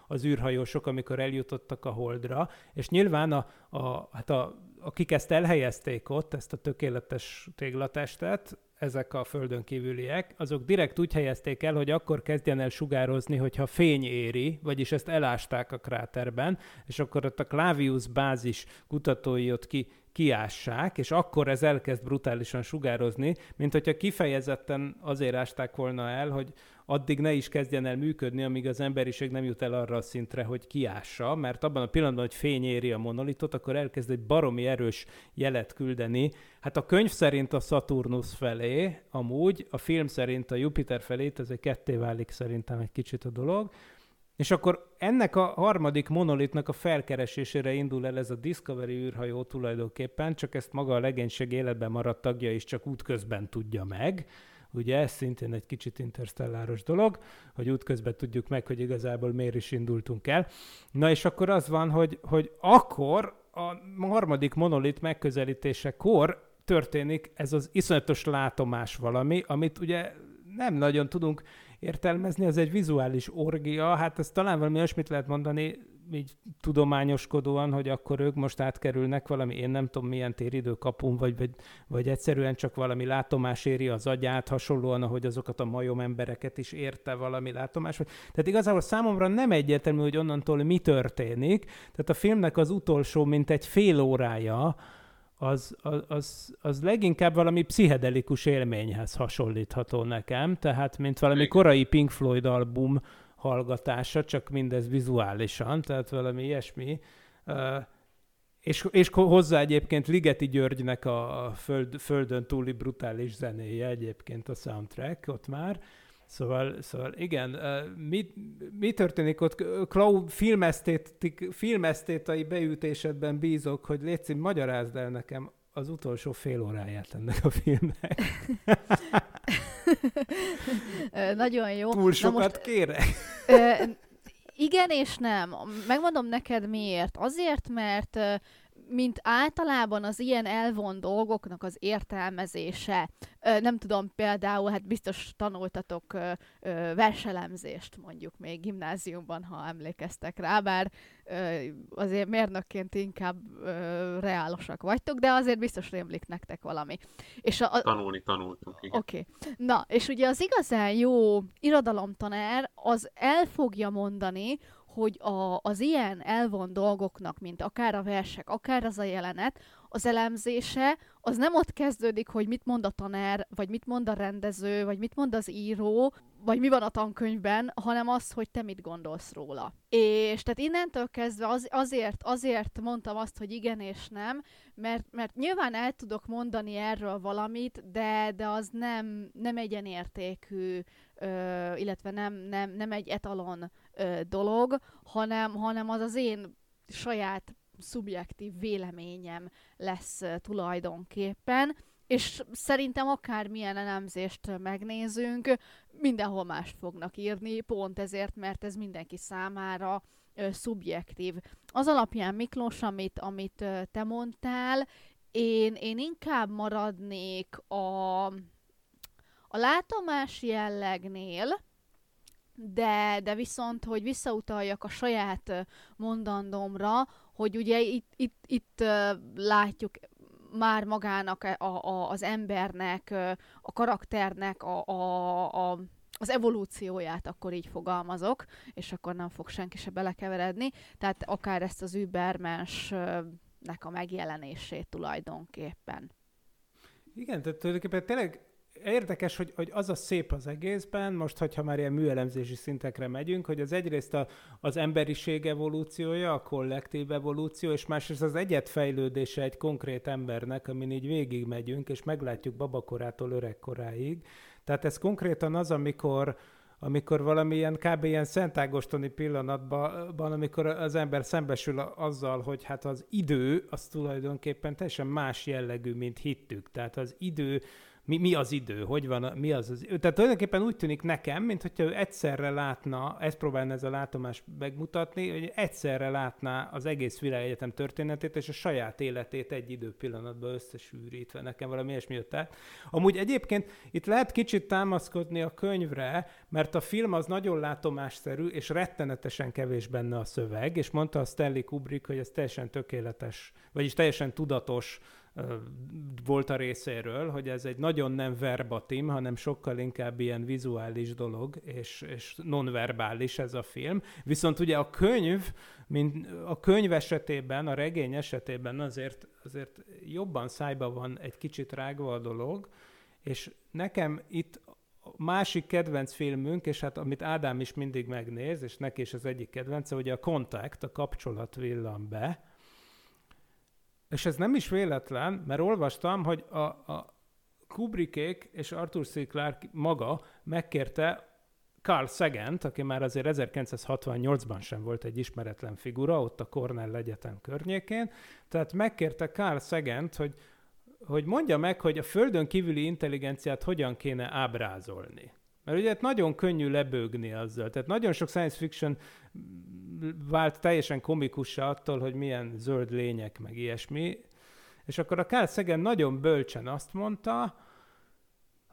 az űrhajósok, amikor eljutottak a Holdra, és nyilván a, a, hát a, akik ezt elhelyezték ott, ezt a tökéletes téglatestet, ezek a földön kívüliek, azok direkt úgy helyezték el, hogy akkor kezdjen el sugározni, hogyha fény éri, vagyis ezt elásták a kráterben, és akkor ott a Clavius bázis kutatói ott ki, kiássák, és akkor ez elkezd brutálisan sugározni, mint hogyha kifejezetten azért ásták volna el, hogy addig ne is kezdjen el működni, amíg az emberiség nem jut el arra a szintre, hogy kiássa, mert abban a pillanatban, hogy fény éri a monolitot, akkor elkezd egy baromi erős jelet küldeni. Hát a könyv szerint a Saturnus felé, amúgy, a film szerint a Jupiter felé, ez egy ketté válik szerintem egy kicsit a dolog, és akkor ennek a harmadik monolitnak a felkeresésére indul el ez a Discovery űrhajó tulajdonképpen, csak ezt maga a legénység életben maradt tagja is csak útközben tudja meg. Ugye ez szintén egy kicsit interstelláros dolog, hogy útközben tudjuk meg, hogy igazából miért is indultunk el. Na és akkor az van, hogy, hogy akkor a harmadik monolit megközelítésekor történik ez az iszonyatos látomás valami, amit ugye nem nagyon tudunk értelmezni, az egy vizuális orgia, hát ez talán valami olyasmit lehet mondani, így tudományoskodóan, hogy akkor ők most átkerülnek valami, én nem tudom milyen téridő kapun, vagy, vagy, vagy egyszerűen csak valami látomás éri az agyát, hasonlóan, ahogy azokat a majom embereket is érte valami látomás. Tehát igazából számomra nem egyértelmű, hogy onnantól mi történik. Tehát a filmnek az utolsó, mint egy fél órája, az, az, az, az leginkább valami pszichedelikus élményhez hasonlítható nekem, tehát mint valami korai Pink Floyd album hallgatása, csak mindez vizuálisan, tehát valami ilyesmi. És, és hozzá egyébként Ligeti Györgynek a föld, földön túli brutális zenéje egyébként a soundtrack ott már. Szóval, szóval igen, mi, mi történik ott? Klau filmesztétai beütésedben bízok, hogy létszik, magyarázd el nekem az utolsó fél óráját ennek a filmnek. Nagyon jó. Túl sokat most, kérek? igen és nem. Megmondom neked miért. Azért, mert mint általában az ilyen elvon dolgoknak az értelmezése, nem tudom, például, hát biztos tanultatok verselemzést mondjuk még gimnáziumban, ha emlékeztek rá, bár azért mérnökként inkább reálosak vagytok, de azért biztos rémlik nektek valami. És a, a, Tanulni tanultunk, igen. Oké. Okay. Na, és ugye az igazán jó irodalomtanár az el fogja mondani, hogy a, az ilyen elvon dolgoknak, mint akár a versek, akár az a jelenet, az elemzése, az nem ott kezdődik, hogy mit mond a tanár, vagy mit mond a rendező, vagy mit mond az író, vagy mi van a tankönyvben, hanem az, hogy te mit gondolsz róla. És tehát innentől kezdve az, azért, azért mondtam azt, hogy igen és nem, mert, mert nyilván el tudok mondani erről valamit, de, de az nem, nem egyenértékű, ö, illetve nem, nem, nem egy etalon ö, dolog, hanem, hanem az az én saját szubjektív véleményem lesz ö, tulajdonképpen, és szerintem akármilyen elemzést megnézünk, mindenhol mást fognak írni, pont ezért, mert ez mindenki számára ö, szubjektív. Az alapján, Miklós, amit, amit ö, te mondtál, én, én inkább maradnék a, a látomás jellegnél, de, de viszont, hogy visszautaljak a saját mondandómra, hogy ugye itt, itt, itt látjuk már magának a, a, az embernek, a karakternek a, a, a az evolúcióját, akkor így fogalmazok, és akkor nem fog senki se belekeveredni. Tehát akár ezt az übermensnek a megjelenését tulajdonképpen. Igen, tehát tulajdonképpen tényleg érdekes, hogy, hogy az a szép az egészben, most, hogyha már ilyen műelemzési szintekre megyünk, hogy az egyrészt a, az emberiség evolúciója, a kollektív evolúció, és másrészt az egyetfejlődése egy konkrét embernek, amin így végig megyünk, és meglátjuk babakorától öregkoráig. Tehát ez konkrétan az, amikor amikor valamilyen kb. ilyen szentágostoni pillanatban, amikor az ember szembesül azzal, hogy hát az idő az tulajdonképpen teljesen más jellegű, mint hittük. Tehát az idő mi, mi az idő, hogy van, mi az az Tehát tulajdonképpen úgy tűnik nekem, mint hogyha ő egyszerre látna, ezt próbálna ez a látomás megmutatni, hogy egyszerre látná az egész világegyetem történetét és a saját életét egy idő pillanatban összesűrítve. Nekem valami ilyesmi jött el. Amúgy egyébként itt lehet kicsit támaszkodni a könyvre, mert a film az nagyon látomásszerű, és rettenetesen kevés benne a szöveg, és mondta a Stanley Kubrick, hogy ez teljesen tökéletes, vagyis teljesen tudatos volt a részéről, hogy ez egy nagyon nem verbatim, hanem sokkal inkább ilyen vizuális dolog, és, és nonverbális ez a film. Viszont ugye a könyv, mint a könyv esetében, a regény esetében azért, azért jobban szájba van egy kicsit rágva a dolog, és nekem itt másik kedvenc filmünk, és hát amit Ádám is mindig megnéz, és neki is az egyik kedvence, ugye a Contact, a kapcsolat villan be, és ez nem is véletlen, mert olvastam, hogy a, a Kubrickék és Arthur C. Clarke maga megkérte Carl Sagan, aki már azért 1968-ban sem volt egy ismeretlen figura, ott a Cornell Egyetem környékén, tehát megkérte Carl sagan hogy, hogy mondja meg, hogy a földön kívüli intelligenciát hogyan kéne ábrázolni. Mert ugye nagyon könnyű lebőgni azzal. Tehát nagyon sok science fiction vált teljesen komikussá attól, hogy milyen zöld lények, meg ilyesmi. És akkor a Carl Sagan nagyon bölcsen azt mondta,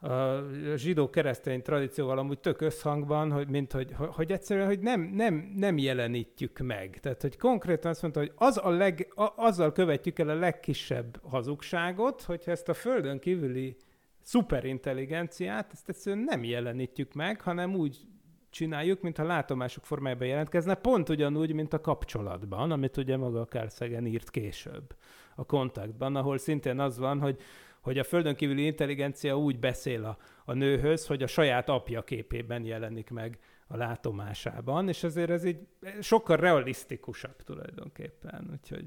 a zsidó-keresztény tradícióval amúgy tök összhangban, hogy, mint hogy, hogy egyszerűen, hogy nem, nem, nem jelenítjük meg. Tehát, hogy konkrétan azt mondta, hogy az a leg, a, azzal követjük el a legkisebb hazugságot, hogyha ezt a földön kívüli szuperintelligenciát, ezt egyszerűen nem jelenítjük meg, hanem úgy csináljuk, mintha látomások formájában jelentkezne, pont ugyanúgy, mint a kapcsolatban, amit ugye maga Carl írt később a kontaktban, ahol szintén az van, hogy hogy a földön kívüli intelligencia úgy beszél a, a nőhöz, hogy a saját apja képében jelenik meg a látomásában, és azért ez így sokkal realisztikusabb tulajdonképpen, úgyhogy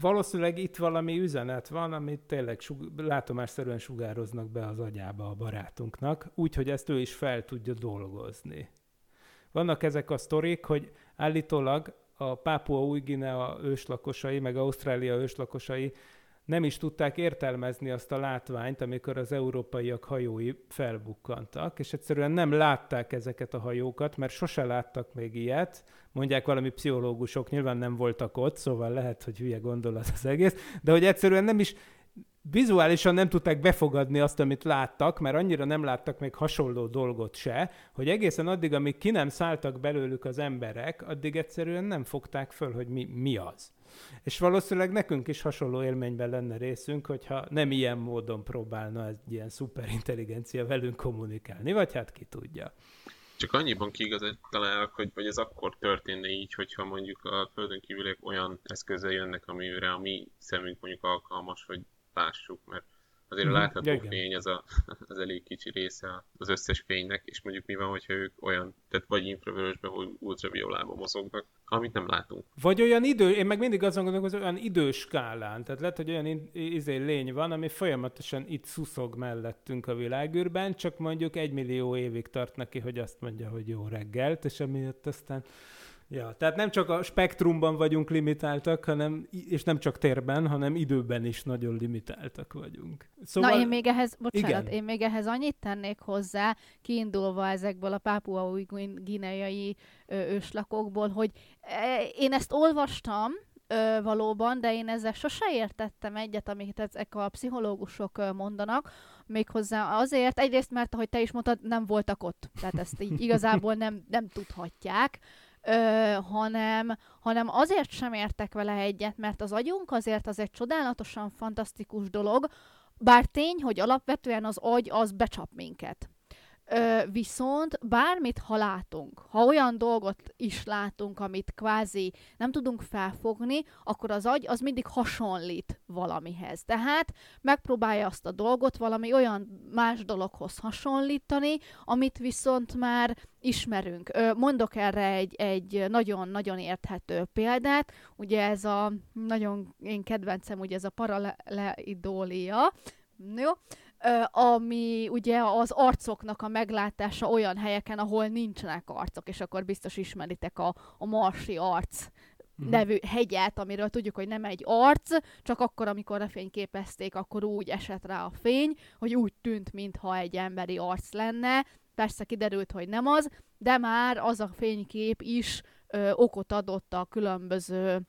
valószínűleg itt valami üzenet van, amit tényleg sug- látomásszerűen sugároznak be az agyába a barátunknak, úgyhogy ezt ő is fel tudja dolgozni. Vannak ezek a sztorik, hogy állítólag a Pápua új Guinea őslakosai, meg Ausztrália őslakosai nem is tudták értelmezni azt a látványt, amikor az európaiak hajói felbukkantak, és egyszerűen nem látták ezeket a hajókat, mert sose láttak még ilyet, mondják valami pszichológusok, nyilván nem voltak ott, szóval lehet, hogy hülye gondolat az egész, de hogy egyszerűen nem is vizuálisan nem tudták befogadni azt, amit láttak, mert annyira nem láttak még hasonló dolgot se, hogy egészen addig, amíg ki nem szálltak belőlük az emberek, addig egyszerűen nem fogták föl, hogy mi, mi az. És valószínűleg nekünk is hasonló élményben lenne részünk, hogyha nem ilyen módon próbálna egy ilyen szuperintelligencia velünk kommunikálni, vagy hát ki tudja. Csak annyiban találok, hogy, hogy ez akkor történne így, hogyha mondjuk a földön kívüliek olyan eszközzel jönnek, amire a mi szemünk mondjuk alkalmas, hogy lássuk, mert azért a mhm. látható ja, fény az, a, [laughs] az elég kicsi része az összes fénynek, és mondjuk mi van, hogyha ők olyan, tehát vagy infravörösben, vagy ultraviolában mozognak, amit nem látunk. Vagy olyan idő, én meg mindig azon gondolom, hogy olyan időskálán, tehát lehet, hogy olyan izé lény van, ami folyamatosan itt szuszog mellettünk a világűrben, csak mondjuk egy millió évig tart neki, hogy azt mondja, hogy jó reggelt, és emiatt aztán Ja, tehát nem csak a spektrumban vagyunk limitáltak, hanem, és nem csak térben, hanem időben is nagyon limitáltak vagyunk. Szóval... Na én még ehhez, bocsánat, igen. én még ehhez annyit tennék hozzá, kiindulva ezekből a pápua új gineai őslakokból, hogy e, én ezt olvastam, ö, valóban, de én ezzel sose értettem egyet, amit ezek a pszichológusok ö, mondanak, méghozzá azért, egyrészt mert, ahogy te is mondtad, nem voltak ott, tehát ezt így [laughs] igazából nem, nem tudhatják, ö, hanem, hanem azért sem értek vele egyet, mert az agyunk azért az egy csodálatosan fantasztikus dolog, bár tény, hogy alapvetően az agy az becsap minket. Ö, viszont bármit, ha látunk, ha olyan dolgot is látunk, amit kvázi nem tudunk felfogni, akkor az agy az mindig hasonlít valamihez. Tehát megpróbálja azt a dolgot valami olyan más dologhoz hasonlítani, amit viszont már ismerünk. Ö, mondok erre egy, egy nagyon-nagyon érthető példát. Ugye ez a nagyon én kedvencem, ugye ez a paraleidólia. Jó? Ami ugye az arcoknak a meglátása olyan helyeken, ahol nincsenek arcok, és akkor biztos ismeritek a, a marsi arc mm. nevű hegyet, amiről tudjuk, hogy nem egy arc, csak akkor, amikor fényképezték, akkor úgy esett rá a fény, hogy úgy tűnt, mintha egy emberi arc lenne. Persze kiderült, hogy nem az, de már az a fénykép is ö, okot adott a különböző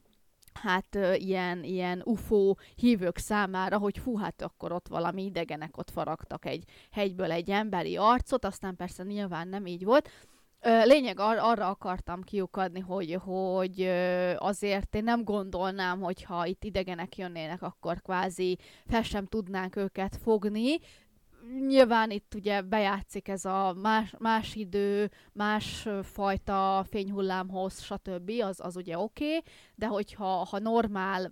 hát ilyen, ilyen UFO hívők számára, hogy fú, hát akkor ott valami idegenek ott faragtak egy hegyből egy emberi arcot, aztán persze nyilván nem így volt. Lényeg ar- arra akartam kiukadni, hogy, hogy azért én nem gondolnám, hogy ha itt idegenek jönnének, akkor kvázi fel sem tudnánk őket fogni, nyilván itt ugye bejátszik ez a más, más idő, más fajta fényhullámhoz, stb. az, az ugye oké, okay, de hogyha ha normál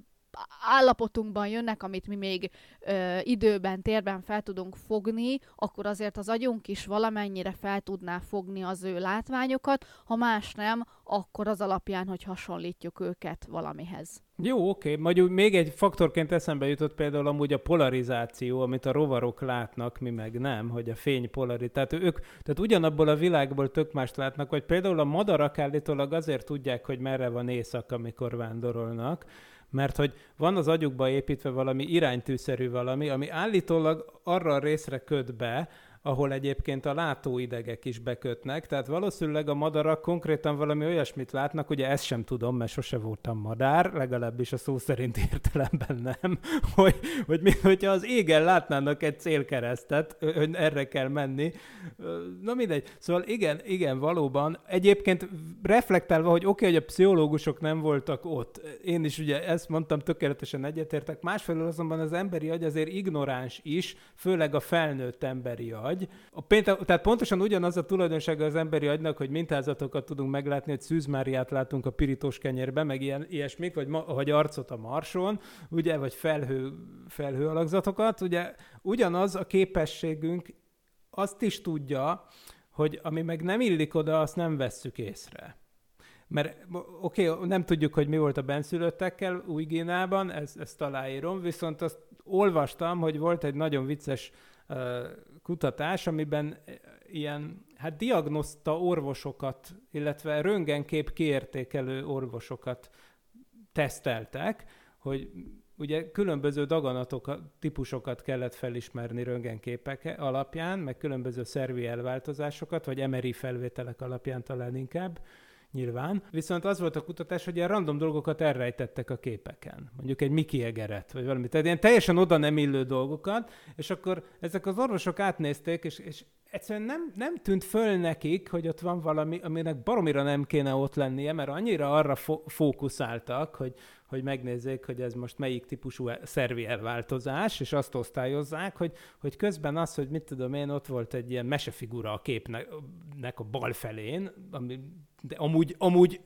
állapotunkban jönnek, amit mi még ö, időben, térben fel tudunk fogni, akkor azért az agyunk is valamennyire fel tudná fogni az ő látványokat, ha más nem, akkor az alapján, hogy hasonlítjuk őket valamihez. Jó, oké. Majd még egy faktorként eszembe jutott például amúgy a polarizáció, amit a rovarok látnak, mi meg nem, hogy a fény polari. Tehát ők, tehát ugyanabból a világból tök mást látnak, vagy például a madarak állítólag azért tudják, hogy merre van éjszak, amikor vándorolnak, mert hogy van az agyukba építve valami iránytűszerű valami, ami állítólag arra a részre köt be, ahol egyébként a látóidegek is bekötnek, tehát valószínűleg a madarak konkrétan valami olyasmit látnak, ugye ezt sem tudom, mert sose voltam madár, legalábbis a szó szerint [laughs] értelemben nem, hogy, hogy mint hogyha az égen látnának egy célkeresztet, hogy erre kell menni. Na mindegy. Szóval igen, igen, valóban. Egyébként reflektálva, hogy oké, okay, hogy a pszichológusok nem voltak ott. Én is ugye ezt mondtam, tökéletesen egyetértek. Másfelől azonban az emberi agy azért ignoráns is, főleg a felnőtt emberi agy agy. A pénte, tehát pontosan ugyanaz a tulajdonsága az emberi agynak, hogy mintázatokat tudunk meglátni, hogy Szűzmáriát látunk a pirítós kenyérben, meg ilyen, ilyesmik, vagy, ma, vagy arcot a marson, ugye, vagy felhő, felhő alakzatokat. Ugye ugyanaz a képességünk azt is tudja, hogy ami meg nem illik oda, azt nem vesszük észre. Mert oké, okay, nem tudjuk, hogy mi volt a benszülöttekkel új Gínában, ezt, ezt aláírom, viszont azt olvastam, hogy volt egy nagyon vicces kutatás, amiben ilyen hát diagnoszta orvosokat, illetve röntgenkép kiértékelő orvosokat teszteltek, hogy ugye különböző daganatok típusokat kellett felismerni röntgenképek alapján, meg különböző szervi elváltozásokat, vagy MRI felvételek alapján talán inkább, nyilván. Viszont az volt a kutatás, hogy ilyen random dolgokat elrejtettek a képeken. Mondjuk egy Mickey egeret, vagy valami. Tehát ilyen teljesen oda nem illő dolgokat, és akkor ezek az orvosok átnézték, és, és egyszerűen nem, nem tűnt föl nekik, hogy ott van valami, aminek baromira nem kéne ott lennie, mert annyira arra fo- fókuszáltak, hogy, hogy megnézzék, hogy ez most melyik típusú szervi elváltozás, és azt osztályozzák, hogy, hogy közben az, hogy mit tudom én, ott volt egy ilyen mesefigura a képnek a bal felén, ami, de amúgy, amúgy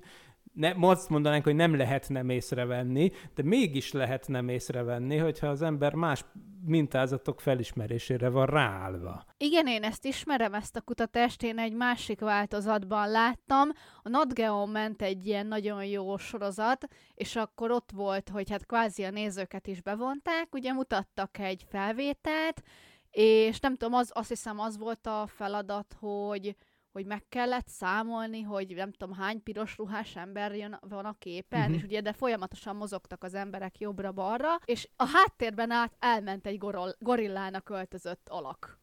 ne, azt mondanánk, hogy nem lehet nem észrevenni, de mégis lehet nem észrevenni, hogyha az ember más mintázatok felismerésére van ráállva. Igen, én ezt ismerem, ezt a kutatást, én egy másik változatban láttam. A NatGeo ment egy ilyen nagyon jó sorozat, és akkor ott volt, hogy hát kvázi a nézőket is bevonták, ugye mutattak egy felvételt, és nem tudom, az, azt hiszem az volt a feladat, hogy hogy meg kellett számolni, hogy nem tudom hány piros ruhás ember jön, van a képen, uh-huh. és ugye de folyamatosan mozogtak az emberek jobbra-balra, és a háttérben át elment egy gorol, gorillának öltözött alak.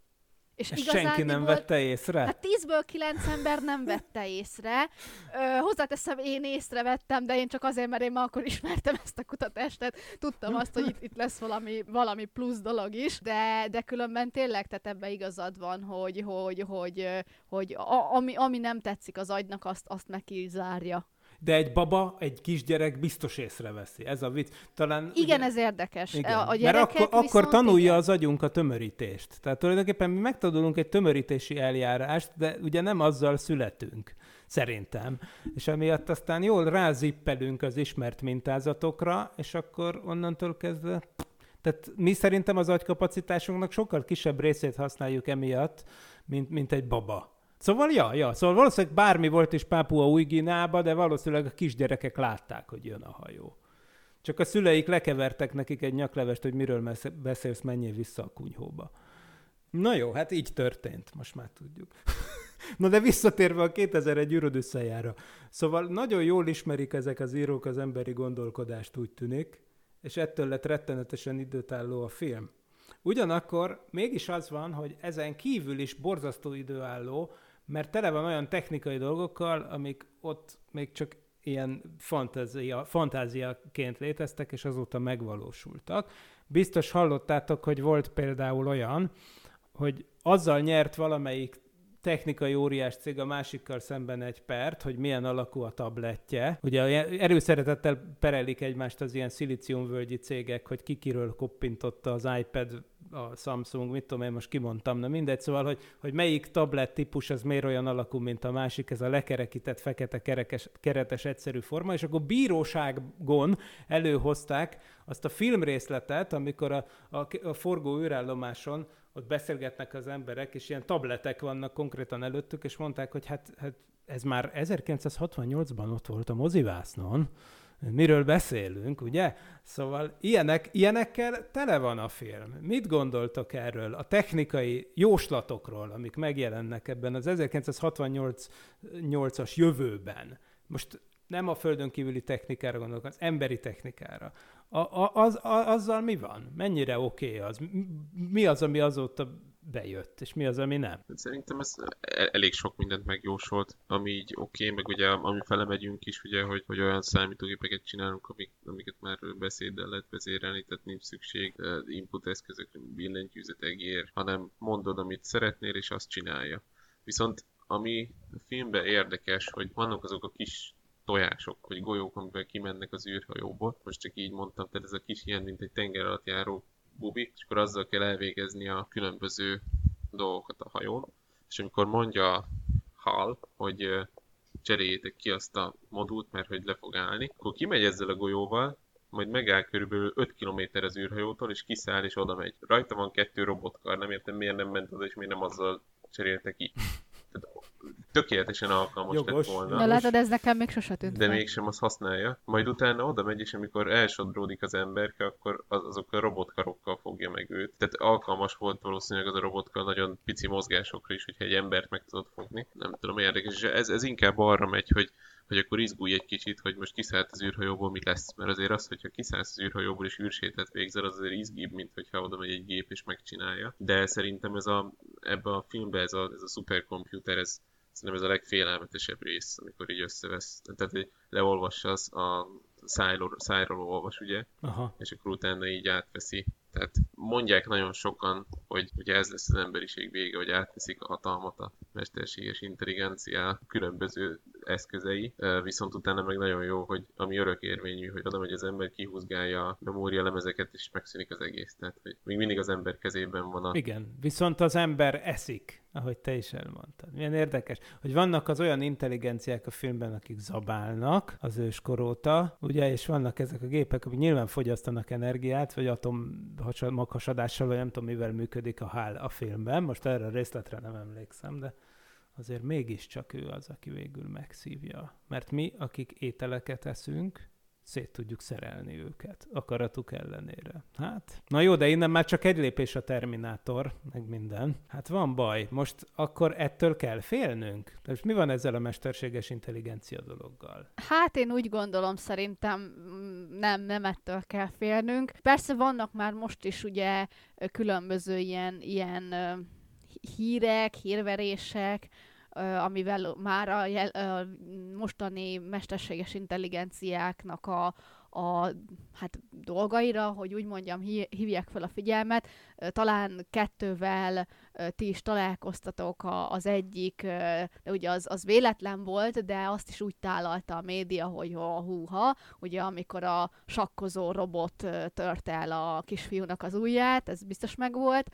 És senki nem vette észre? Hát tízből kilenc ember nem vette észre. Ö, hozzáteszem, én észrevettem, de én csak azért, mert én már akkor ismertem ezt a kutatást, tehát tudtam azt, hogy itt, itt lesz valami, valami plusz dolog is, de, de különben tényleg, tehát ebbe igazad van, hogy, hogy, hogy, hogy a, ami, ami nem tetszik az agynak, azt, azt neki zárja de egy baba, egy kisgyerek biztos észreveszi. Ez a vicc. Talán, igen, ugye, ez érdekes. Igen. A Mert akkor, akkor tanulja igen. az agyunk a tömörítést. Tehát tulajdonképpen mi megtanulunk egy tömörítési eljárást, de ugye nem azzal születünk, szerintem. És emiatt aztán jól rázippelünk az ismert mintázatokra, és akkor onnantól kezdve tehát mi szerintem az agykapacitásunknak sokkal kisebb részét használjuk emiatt, mint, mint egy baba. Szóval, ja, ja, szóval valószínűleg bármi volt is Pápua új Ginába, de valószínűleg a kisgyerekek látták, hogy jön a hajó. Csak a szüleik lekevertek nekik egy nyaklevest, hogy miről beszélsz, menjél vissza a kunyhóba. Na jó, hát így történt, most már tudjuk. [laughs] Na de visszatérve a 2001 űröd összejára. Szóval nagyon jól ismerik ezek az írók az emberi gondolkodást, úgy tűnik, és ettől lett rettenetesen időtálló a film. Ugyanakkor mégis az van, hogy ezen kívül is borzasztó időálló, mert tele van olyan technikai dolgokkal, amik ott még csak ilyen fantázia, fantáziaként léteztek, és azóta megvalósultak. Biztos hallottátok, hogy volt például olyan, hogy azzal nyert valamelyik technikai óriás cég a másikkal szemben egy pert, hogy milyen alakú a tabletje. Ugye erőszeretettel perelik egymást az ilyen szilíciumvölgyi cégek, hogy kikiről koppintotta az iPad a Samsung, mit tudom én, most kimondtam, na mindegy, szóval, hogy, hogy melyik tablet típus az miért olyan alakú, mint a másik, ez a lekerekített, fekete, kerekes, keretes, egyszerű forma, és akkor bíróságon előhozták azt a filmrészletet, amikor a, a, a forgó űrállomáson ott beszélgetnek az emberek, és ilyen tabletek vannak konkrétan előttük, és mondták, hogy hát, hát ez már 1968-ban ott volt a mozivásznon, miről beszélünk, ugye? Szóval ilyenek, ilyenekkel tele van a film. Mit gondoltok erről? A technikai jóslatokról, amik megjelennek ebben az 1968-as jövőben. Most nem a földön kívüli technikára gondolok, az emberi technikára. A, a, az, a, azzal mi van? Mennyire oké okay az? Mi az, ami azóta bejött, és mi az, ami nem? Szerintem ez elég sok mindent megjósolt, ami így oké, okay, meg ugye ami felemegyünk is, ugye, hogy, hogy olyan számítógépeket csinálunk, amik, amiket már beszéddel lehet vezérelni, tehát nincs szükség input eszközökre, billentyűzet, egér, hanem mondod, amit szeretnél, és azt csinálja. Viszont ami a filmben érdekes, hogy vannak azok a kis tojások, vagy golyók, amivel kimennek az űrhajóból. Most csak így mondtam, tehát ez a kis ilyen, mint egy tenger alatt járó bubi, és akkor azzal kell elvégezni a különböző dolgokat a hajón. És amikor mondja Hal, hogy cseréljétek ki azt a modult, mert hogy le fog állni, akkor kimegy ezzel a golyóval, majd megáll körülbelül 5 km az űrhajótól, és kiszáll, és oda megy. Rajta van kettő robotkar, nem értem miért nem ment oda, és miért nem azzal cserélte ki. Tehát tökéletesen alkalmas Jogos. lett volna. De látod, ez nekem még sose tűnt de fel. mégsem azt használja. Majd utána oda megy, és amikor elsodródik az emberke, akkor az, azok a robotkarokkal fogja meg őt. Tehát alkalmas volt valószínűleg az a robotkar nagyon pici mozgásokra is, hogyha egy embert meg tudod fogni. Nem tudom, érdekes. És ez, ez inkább arra megy, hogy hogy akkor izgulj egy kicsit, hogy most kiszállt az űrhajóból, mi lesz. Mert azért az, hogyha kiszállsz az űrhajóból és űrsétát végzel, az azért izgibb, mint hogyha oda megy egy gép és megcsinálja. De szerintem ez a, ebbe a filmbe ez a, ez a szuperkomputer, ez, szerintem ez a legfélelmetesebb rész, amikor így összevesz. Tehát, hogy leolvassa az a szájról, szájról olvas, ugye, Aha. és akkor utána így átveszi. Tehát mondják nagyon sokan, hogy ugye ez lesz az emberiség vége, hogy átveszik a hatalmat a mesterséges intelligencia különböző eszközei, viszont utána meg nagyon jó, hogy ami örökérvényű, hogy oda megy az ember, kihúzgálja a memória lemezeket, és megszűnik az egész. Tehát, hogy még mindig az ember kezében van a... Igen, viszont az ember eszik, ahogy te is elmondtad. Milyen érdekes, hogy vannak az olyan intelligenciák a filmben, akik zabálnak az őskor óta, ugye, és vannak ezek a gépek, amik nyilván fogyasztanak energiát, vagy atom hasa- maghasadással, vagy nem tudom, mivel működik a hál a filmben. Most erre a részletre nem emlékszem, de azért mégiscsak ő az, aki végül megszívja. Mert mi, akik ételeket eszünk, szét tudjuk szerelni őket, akaratuk ellenére. Hát, na jó, de innen már csak egy lépés a Terminátor, meg minden. Hát van baj, most akkor ettől kell félnünk? De most mi van ezzel a mesterséges intelligencia dologgal? Hát én úgy gondolom, szerintem mm, nem, nem ettől kell félnünk. Persze vannak már most is ugye különböző ilyen, ilyen hírek, hírverések, amivel már a jel, mostani mesterséges intelligenciáknak a, a hát dolgaira, hogy úgy mondjam, hí- hívják fel a figyelmet. Talán kettővel ti is találkoztatok a, az egyik, de ugye az, az véletlen volt, de azt is úgy tálalta a média, hogy ha húha, ugye amikor a sakkozó robot ö, törte el a kisfiúnak az ujját, ez biztos megvolt.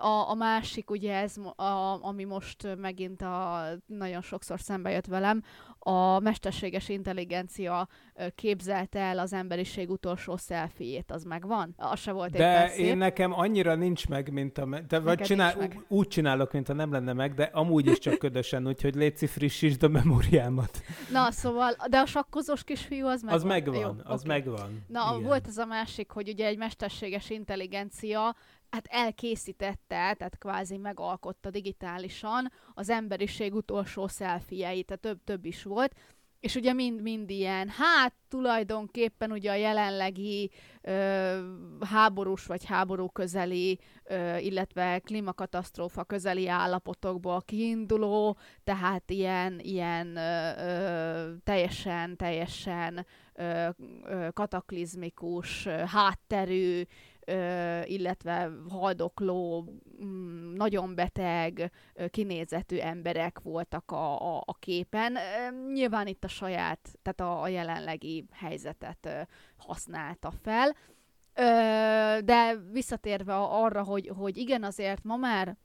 A, a másik, ugye ez, a, ami most megint a, nagyon sokszor szembe jött velem, a mesterséges intelligencia képzelte el az emberiség utolsó szelfiét, az megvan? Az se volt De szép. én nekem annyira nincs meg, mint a... De vagy csinál, meg. úgy csinálok, mint ha nem lenne meg, de amúgy is csak ködösen, úgyhogy létszi frissítsd a memóriámat. Na, szóval, de a sakkozós kisfiú az megvan. Az megvan, Jó, az oké. megvan. Na, Igen. volt ez a másik, hogy ugye egy mesterséges intelligencia hát elkészítette, tehát kvázi megalkotta digitálisan az emberiség utolsó szelfieit, tehát több-több is volt, és ugye mind-mind ilyen, hát tulajdonképpen ugye a jelenlegi ö, háborús vagy háború közeli, ö, illetve klímakatasztrófa közeli állapotokból kiinduló, tehát ilyen, ilyen ö, ö, teljesen, teljesen ö, ö, kataklizmikus, ö, hátterű, illetve haldokló, mm, nagyon beteg, kinézetű emberek voltak a, a, a képen. Nyilván itt a saját, tehát a, a jelenlegi helyzetet használta fel. De visszatérve arra, hogy, hogy igen, azért ma már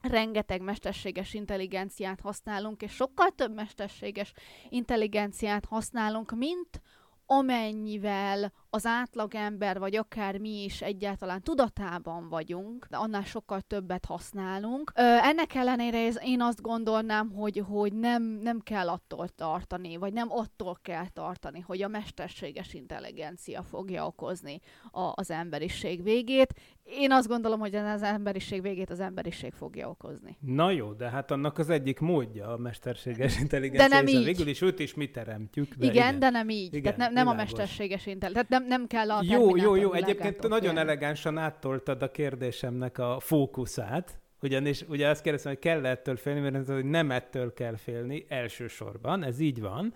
rengeteg mesterséges intelligenciát használunk, és sokkal több mesterséges intelligenciát használunk, mint amennyivel az átlagember, vagy akár mi is egyáltalán tudatában vagyunk, de annál sokkal többet használunk. Ö, ennek ellenére ez- én azt gondolnám, hogy, hogy nem, nem kell attól tartani, vagy nem attól kell tartani, hogy a mesterséges intelligencia fogja okozni a, az emberiség végét. Én azt gondolom, hogy az emberiség végét az emberiség fogja okozni. Na jó, de hát annak az egyik módja a mesterséges intelligencia. nem hiszen így. Végül is őt is mi teremtjük. De igen, igen, de nem így. Igen, Tehát nem, nem a világos. mesterséges intelligencia. Tehát nem, nem kell a Jó, jó, jó. Egyébként nagyon félni. elegánsan áttoltad a kérdésemnek a fókuszát, ugyanis ugye azt kérdeztem, hogy kell ettől félni, mert ez, hogy nem ettől kell félni elsősorban, ez így van.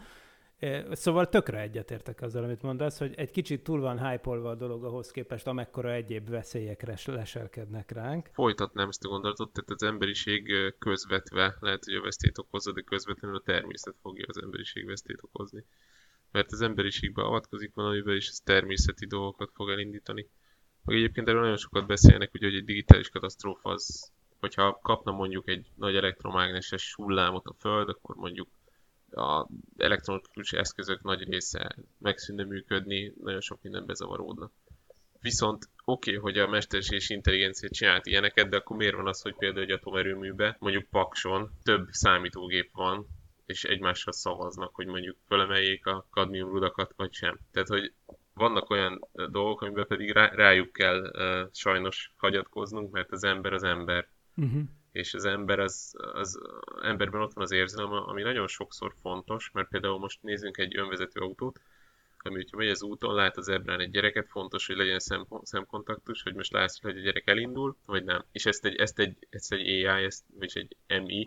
Szóval tökre egyetértek azzal, amit mondasz, hogy egy kicsit túl van hype a dolog ahhoz képest, amekkora egyéb veszélyekre leselkednek ránk. Folytatnám ezt a gondolatot, tehát az emberiség közvetve, lehet, hogy a vesztét okozza, de közvetlenül a természet fogja az emberiség vesztét okozni. Mert az emberiségbe avatkozik valamivel, és ez természeti dolgokat fog elindítani. Meg egyébként erről nagyon sokat beszélnek, ugye, hogy egy digitális katasztrófa az, hogyha kapna mondjuk egy nagy elektromágneses hullámot a Föld, akkor mondjuk a elektronikus eszközök nagy része megszűnne működni, nagyon sok minden bezavaródna. Viszont oké, okay, hogy a mesterséges intelligencia csinált ilyeneket, de akkor miért van az, hogy például egy atomerőműbe, mondjuk Pakson több számítógép van, és egymással szavaznak, hogy mondjuk fölemeljék a kadmium rudakat, vagy sem. Tehát, hogy vannak olyan dolgok, amiben pedig rá, rájuk kell uh, sajnos hagyatkoznunk, mert az ember az ember. Uh-huh. És az ember, az, az emberben ott van az érzelem, ami nagyon sokszor fontos, mert például most nézzünk egy önvezető autót, ami hogyha megy az úton, lát az ebrán egy gyereket, fontos, hogy legyen szem, szemkontaktus, hogy most látsz, hogy a gyerek elindul, vagy nem. És ezt egy, ezt egy, ezt egy AI, ezt, vagy egy MI,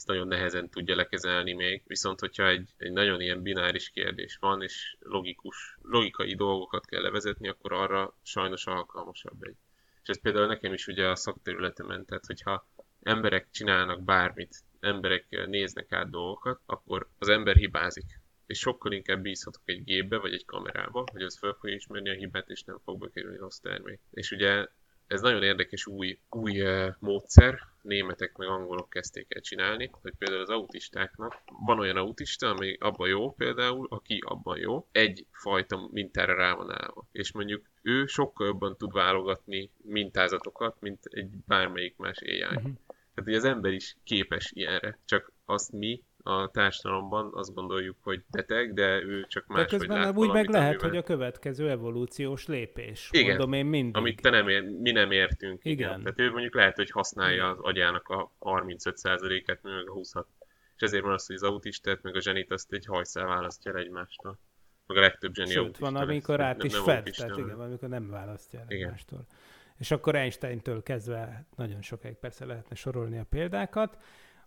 ezt nagyon nehezen tudja lekezelni még, viszont hogyha egy, egy nagyon ilyen bináris kérdés van, és logikus, logikai dolgokat kell levezetni, akkor arra sajnos alkalmasabb egy. És ez például nekem is ugye a szakterületemen, tehát hogyha emberek csinálnak bármit, emberek néznek át dolgokat, akkor az ember hibázik és sokkal inkább bízhatok egy gépbe vagy egy kamerába, hogy az fel fogja ismerni a hibát, és nem fog bekerülni rossz termék. És ugye ez nagyon érdekes új, új módszer, németek meg angolok kezdték el csinálni, hogy például az autistáknak van olyan autista, ami abban jó például, aki abban jó, egy fajta mintára rá van állva. És mondjuk ő sokkal jobban tud válogatni mintázatokat, mint egy bármelyik más AI. Uh-huh. Tehát, hogy az ember is képes ilyenre, csak azt mi a társadalomban azt gondoljuk, hogy beteg, de ő csak más. De közben lát úgy meg lehet, amivel... hogy a következő evolúciós lépés. Igen, Mondom én mindig. amit te nem ér, mi nem értünk. Igen. igen. Tehát ő mondjuk lehet, hogy használja az agyának a 35%-et, meg a 20 És ezért van az, hogy az autistát, meg a zsenit azt egy hajszál választja el egymástól. Meg a legtöbb zseni Sőt, van, amikor át is nem, fed, tehát igen, amikor nem választja el igen. egymástól. És akkor Einstein-től kezdve nagyon sokáig persze lehetne sorolni a példákat.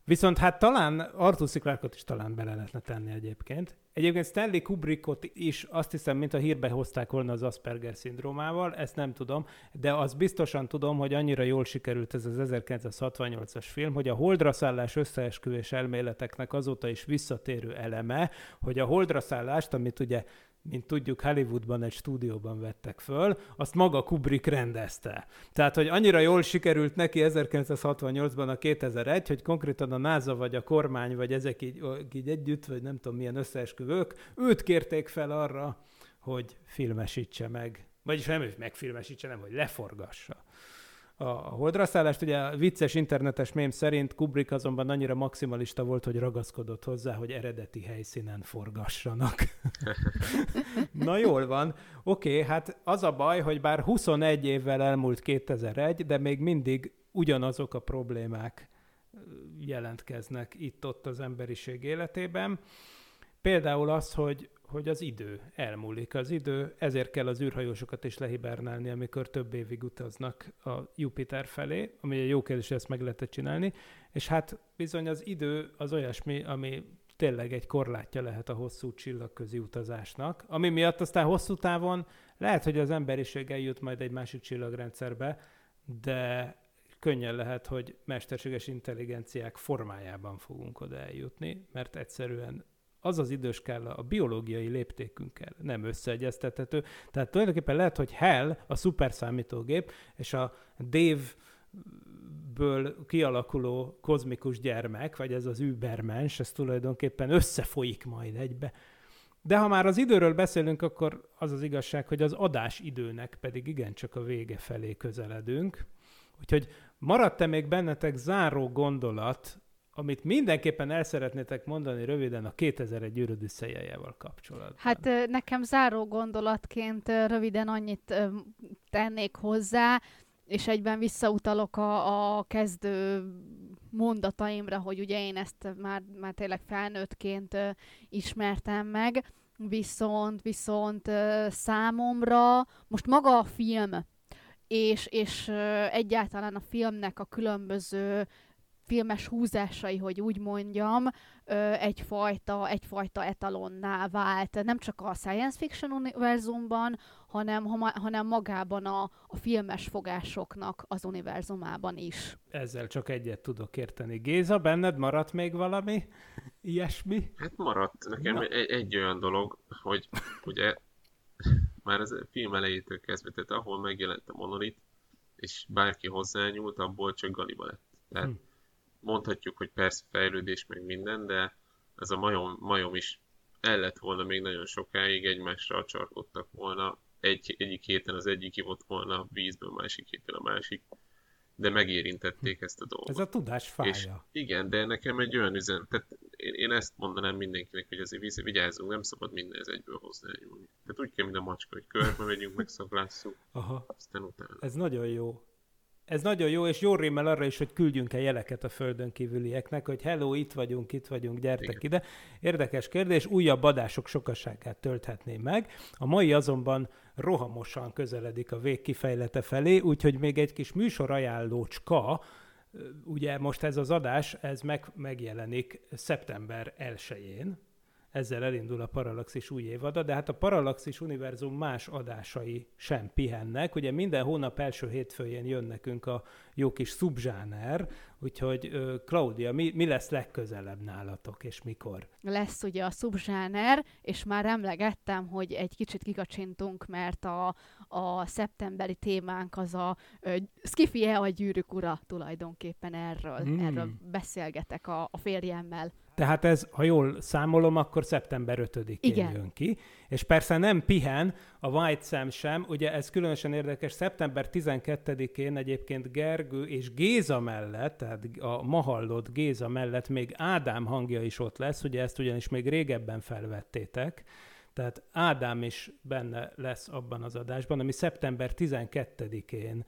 Viszont hát talán Arthur C. Clarke-ot is talán bele lehetne tenni egyébként. Egyébként Stanley Kubrickot is azt hiszem, mint a hírbe hozták volna az Asperger szindrómával, ezt nem tudom, de az biztosan tudom, hogy annyira jól sikerült ez az 1968-as film, hogy a holdra szállás összeesküvés elméleteknek azóta is visszatérő eleme, hogy a holdra szállást, amit ugye mint tudjuk, Hollywoodban egy stúdióban vettek föl, azt maga Kubrick rendezte. Tehát, hogy annyira jól sikerült neki 1968-ban a 2001, hogy konkrétan a NASA vagy a kormány, vagy ezek így, így együtt, vagy nem tudom milyen összeesküvők, őt kérték fel arra, hogy filmesítse meg. Vagyis nem, hogy megfilmesítse, nem, hogy leforgassa a holdraszállást. Ugye a vicces internetes mém szerint Kubrick azonban annyira maximalista volt, hogy ragaszkodott hozzá, hogy eredeti helyszínen forgassanak. [laughs] Na jól van. Oké, okay, hát az a baj, hogy bár 21 évvel elmúlt 2001, de még mindig ugyanazok a problémák jelentkeznek itt-ott az emberiség életében. Például az, hogy hogy az idő elmúlik. Az idő, ezért kell az űrhajósokat is lehibernálni, amikor több évig utaznak a Jupiter felé, ami egy jó kérdés, ezt meg lehetett csinálni, és hát bizony az idő az olyasmi, ami tényleg egy korlátja lehet a hosszú csillagközi utazásnak, ami miatt aztán hosszú távon lehet, hogy az emberiség eljut majd egy másik csillagrendszerbe, de könnyen lehet, hogy mesterséges intelligenciák formájában fogunk oda eljutni, mert egyszerűen az az időskála a biológiai léptékünkkel nem összeegyeztethető. Tehát tulajdonképpen lehet, hogy Hell, a szuperszámítógép, és a Dave ből kialakuló kozmikus gyermek, vagy ez az übermens, ez tulajdonképpen összefolyik majd egybe. De ha már az időről beszélünk, akkor az az igazság, hogy az adás időnek pedig igencsak a vége felé közeledünk. Úgyhogy maradt-e még bennetek záró gondolat amit mindenképpen el szeretnétek mondani röviden a 2001 űröd kapcsolatban. Hát nekem záró gondolatként röviden annyit tennék hozzá, és egyben visszautalok a, a kezdő mondataimra, hogy ugye én ezt már, már tényleg felnőttként ismertem meg, viszont, viszont számomra most maga a film, és, és egyáltalán a filmnek a különböző filmes húzásai, hogy úgy mondjam, egyfajta, egyfajta etalonná vált, nem csak a science fiction univerzumban, hanem, hanem magában a, a filmes fogásoknak az univerzumában is. Ezzel csak egyet tudok érteni. Géza, benned maradt még valami ilyesmi? Hát maradt. Nekem egy, egy olyan dolog, hogy ugye már az film elejétől kezdve, tehát ahol megjelent a monolit, és bárki hozzányúlt, abból csak Galiba lett. Tehát hm mondhatjuk, hogy persze fejlődés meg minden, de ez a majom, majom is el lett volna még nagyon sokáig, egymásra csarkodtak volna, egy, egyik héten az egyik ivott volna a vízből, a másik héten a másik, de megérintették ezt a dolgot. Ez a tudás fája. És igen, de nekem egy olyan üzem, tehát én, én ezt mondanám mindenkinek, hogy azért vigyázzunk, nem szabad mindenhez egyből hozzányúlni. Tehát úgy kell, mint a macska, hogy körbe megyünk, [laughs] megszaglásszuk, Aha. aztán utána. Ez nagyon jó. Ez nagyon jó, és jó rémmel arra is, hogy küldjünk el jeleket a földön kívülieknek, hogy hello, itt vagyunk, itt vagyunk, gyertek Igen. ide. Érdekes kérdés, újabb adások sokaságát tölthetné meg. A mai azonban rohamosan közeledik a vég kifejlete felé, úgyhogy még egy kis műsor ajánlócska, ugye most ez az adás, ez meg, megjelenik szeptember 1-én, ezzel elindul a Parallaxis új évada, de hát a Parallaxis univerzum más adásai sem pihennek. Ugye minden hónap első hétfőjén jön nekünk a jó kis szubzsáner, úgyhogy Claudia, mi, mi lesz legközelebb nálatok, és mikor? lesz ugye a szubzsáner, és már emlegettem, hogy egy kicsit kikacsintunk, mert a, a szeptemberi témánk az a ö, Skiffy-e a gyűrűk ura tulajdonképpen erről, mm. erről beszélgetek a, a férjemmel. Tehát ez, ha jól számolom, akkor szeptember 5-én Igen. jön ki. És persze nem pihen a White Sam sem, ugye ez különösen érdekes, szeptember 12-én egyébként Gergő és Géza mellett, tehát a ma hallott Géza mellett még Ádám hangja is ott lesz, ugye ezt ugyanis még régebben felvettétek, tehát Ádám is benne lesz abban az adásban, ami szeptember 12-én ö,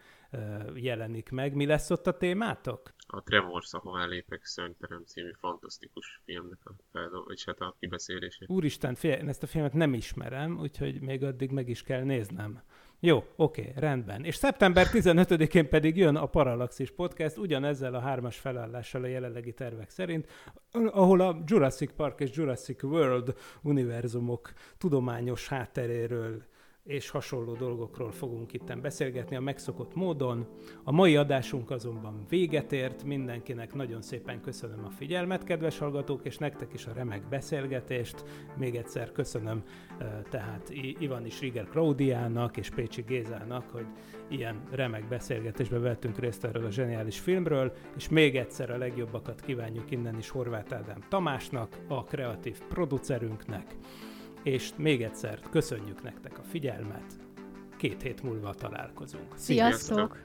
jelenik meg. Mi lesz ott a témátok? A Tremors, ahová lépek szörnyterem című fantasztikus filmnek a feldol- és hát a kibeszélése. Úristen, figyelj, én ezt a filmet nem ismerem, úgyhogy még addig meg is kell néznem. Jó, oké, rendben. És szeptember 15-én pedig jön a Parallaxis Podcast, ugyanezzel a hármas felállással a jelenlegi tervek szerint, ahol a Jurassic Park és Jurassic World univerzumok tudományos hátteréről és hasonló dolgokról fogunk itten beszélgetni a megszokott módon. A mai adásunk azonban véget ért, mindenkinek nagyon szépen köszönöm a figyelmet, kedves hallgatók, és nektek is a remek beszélgetést. Még egyszer köszönöm eh, tehát Ivan is Riger Klaudiának és Pécsi Gézának, hogy ilyen remek beszélgetésbe vettünk részt erről a zseniális filmről, és még egyszer a legjobbakat kívánjuk innen is Horváth Ádám Tamásnak, a kreatív producerünknek, és még egyszer köszönjük nektek a figyelmet. Két hét múlva találkozunk. Sziasztok!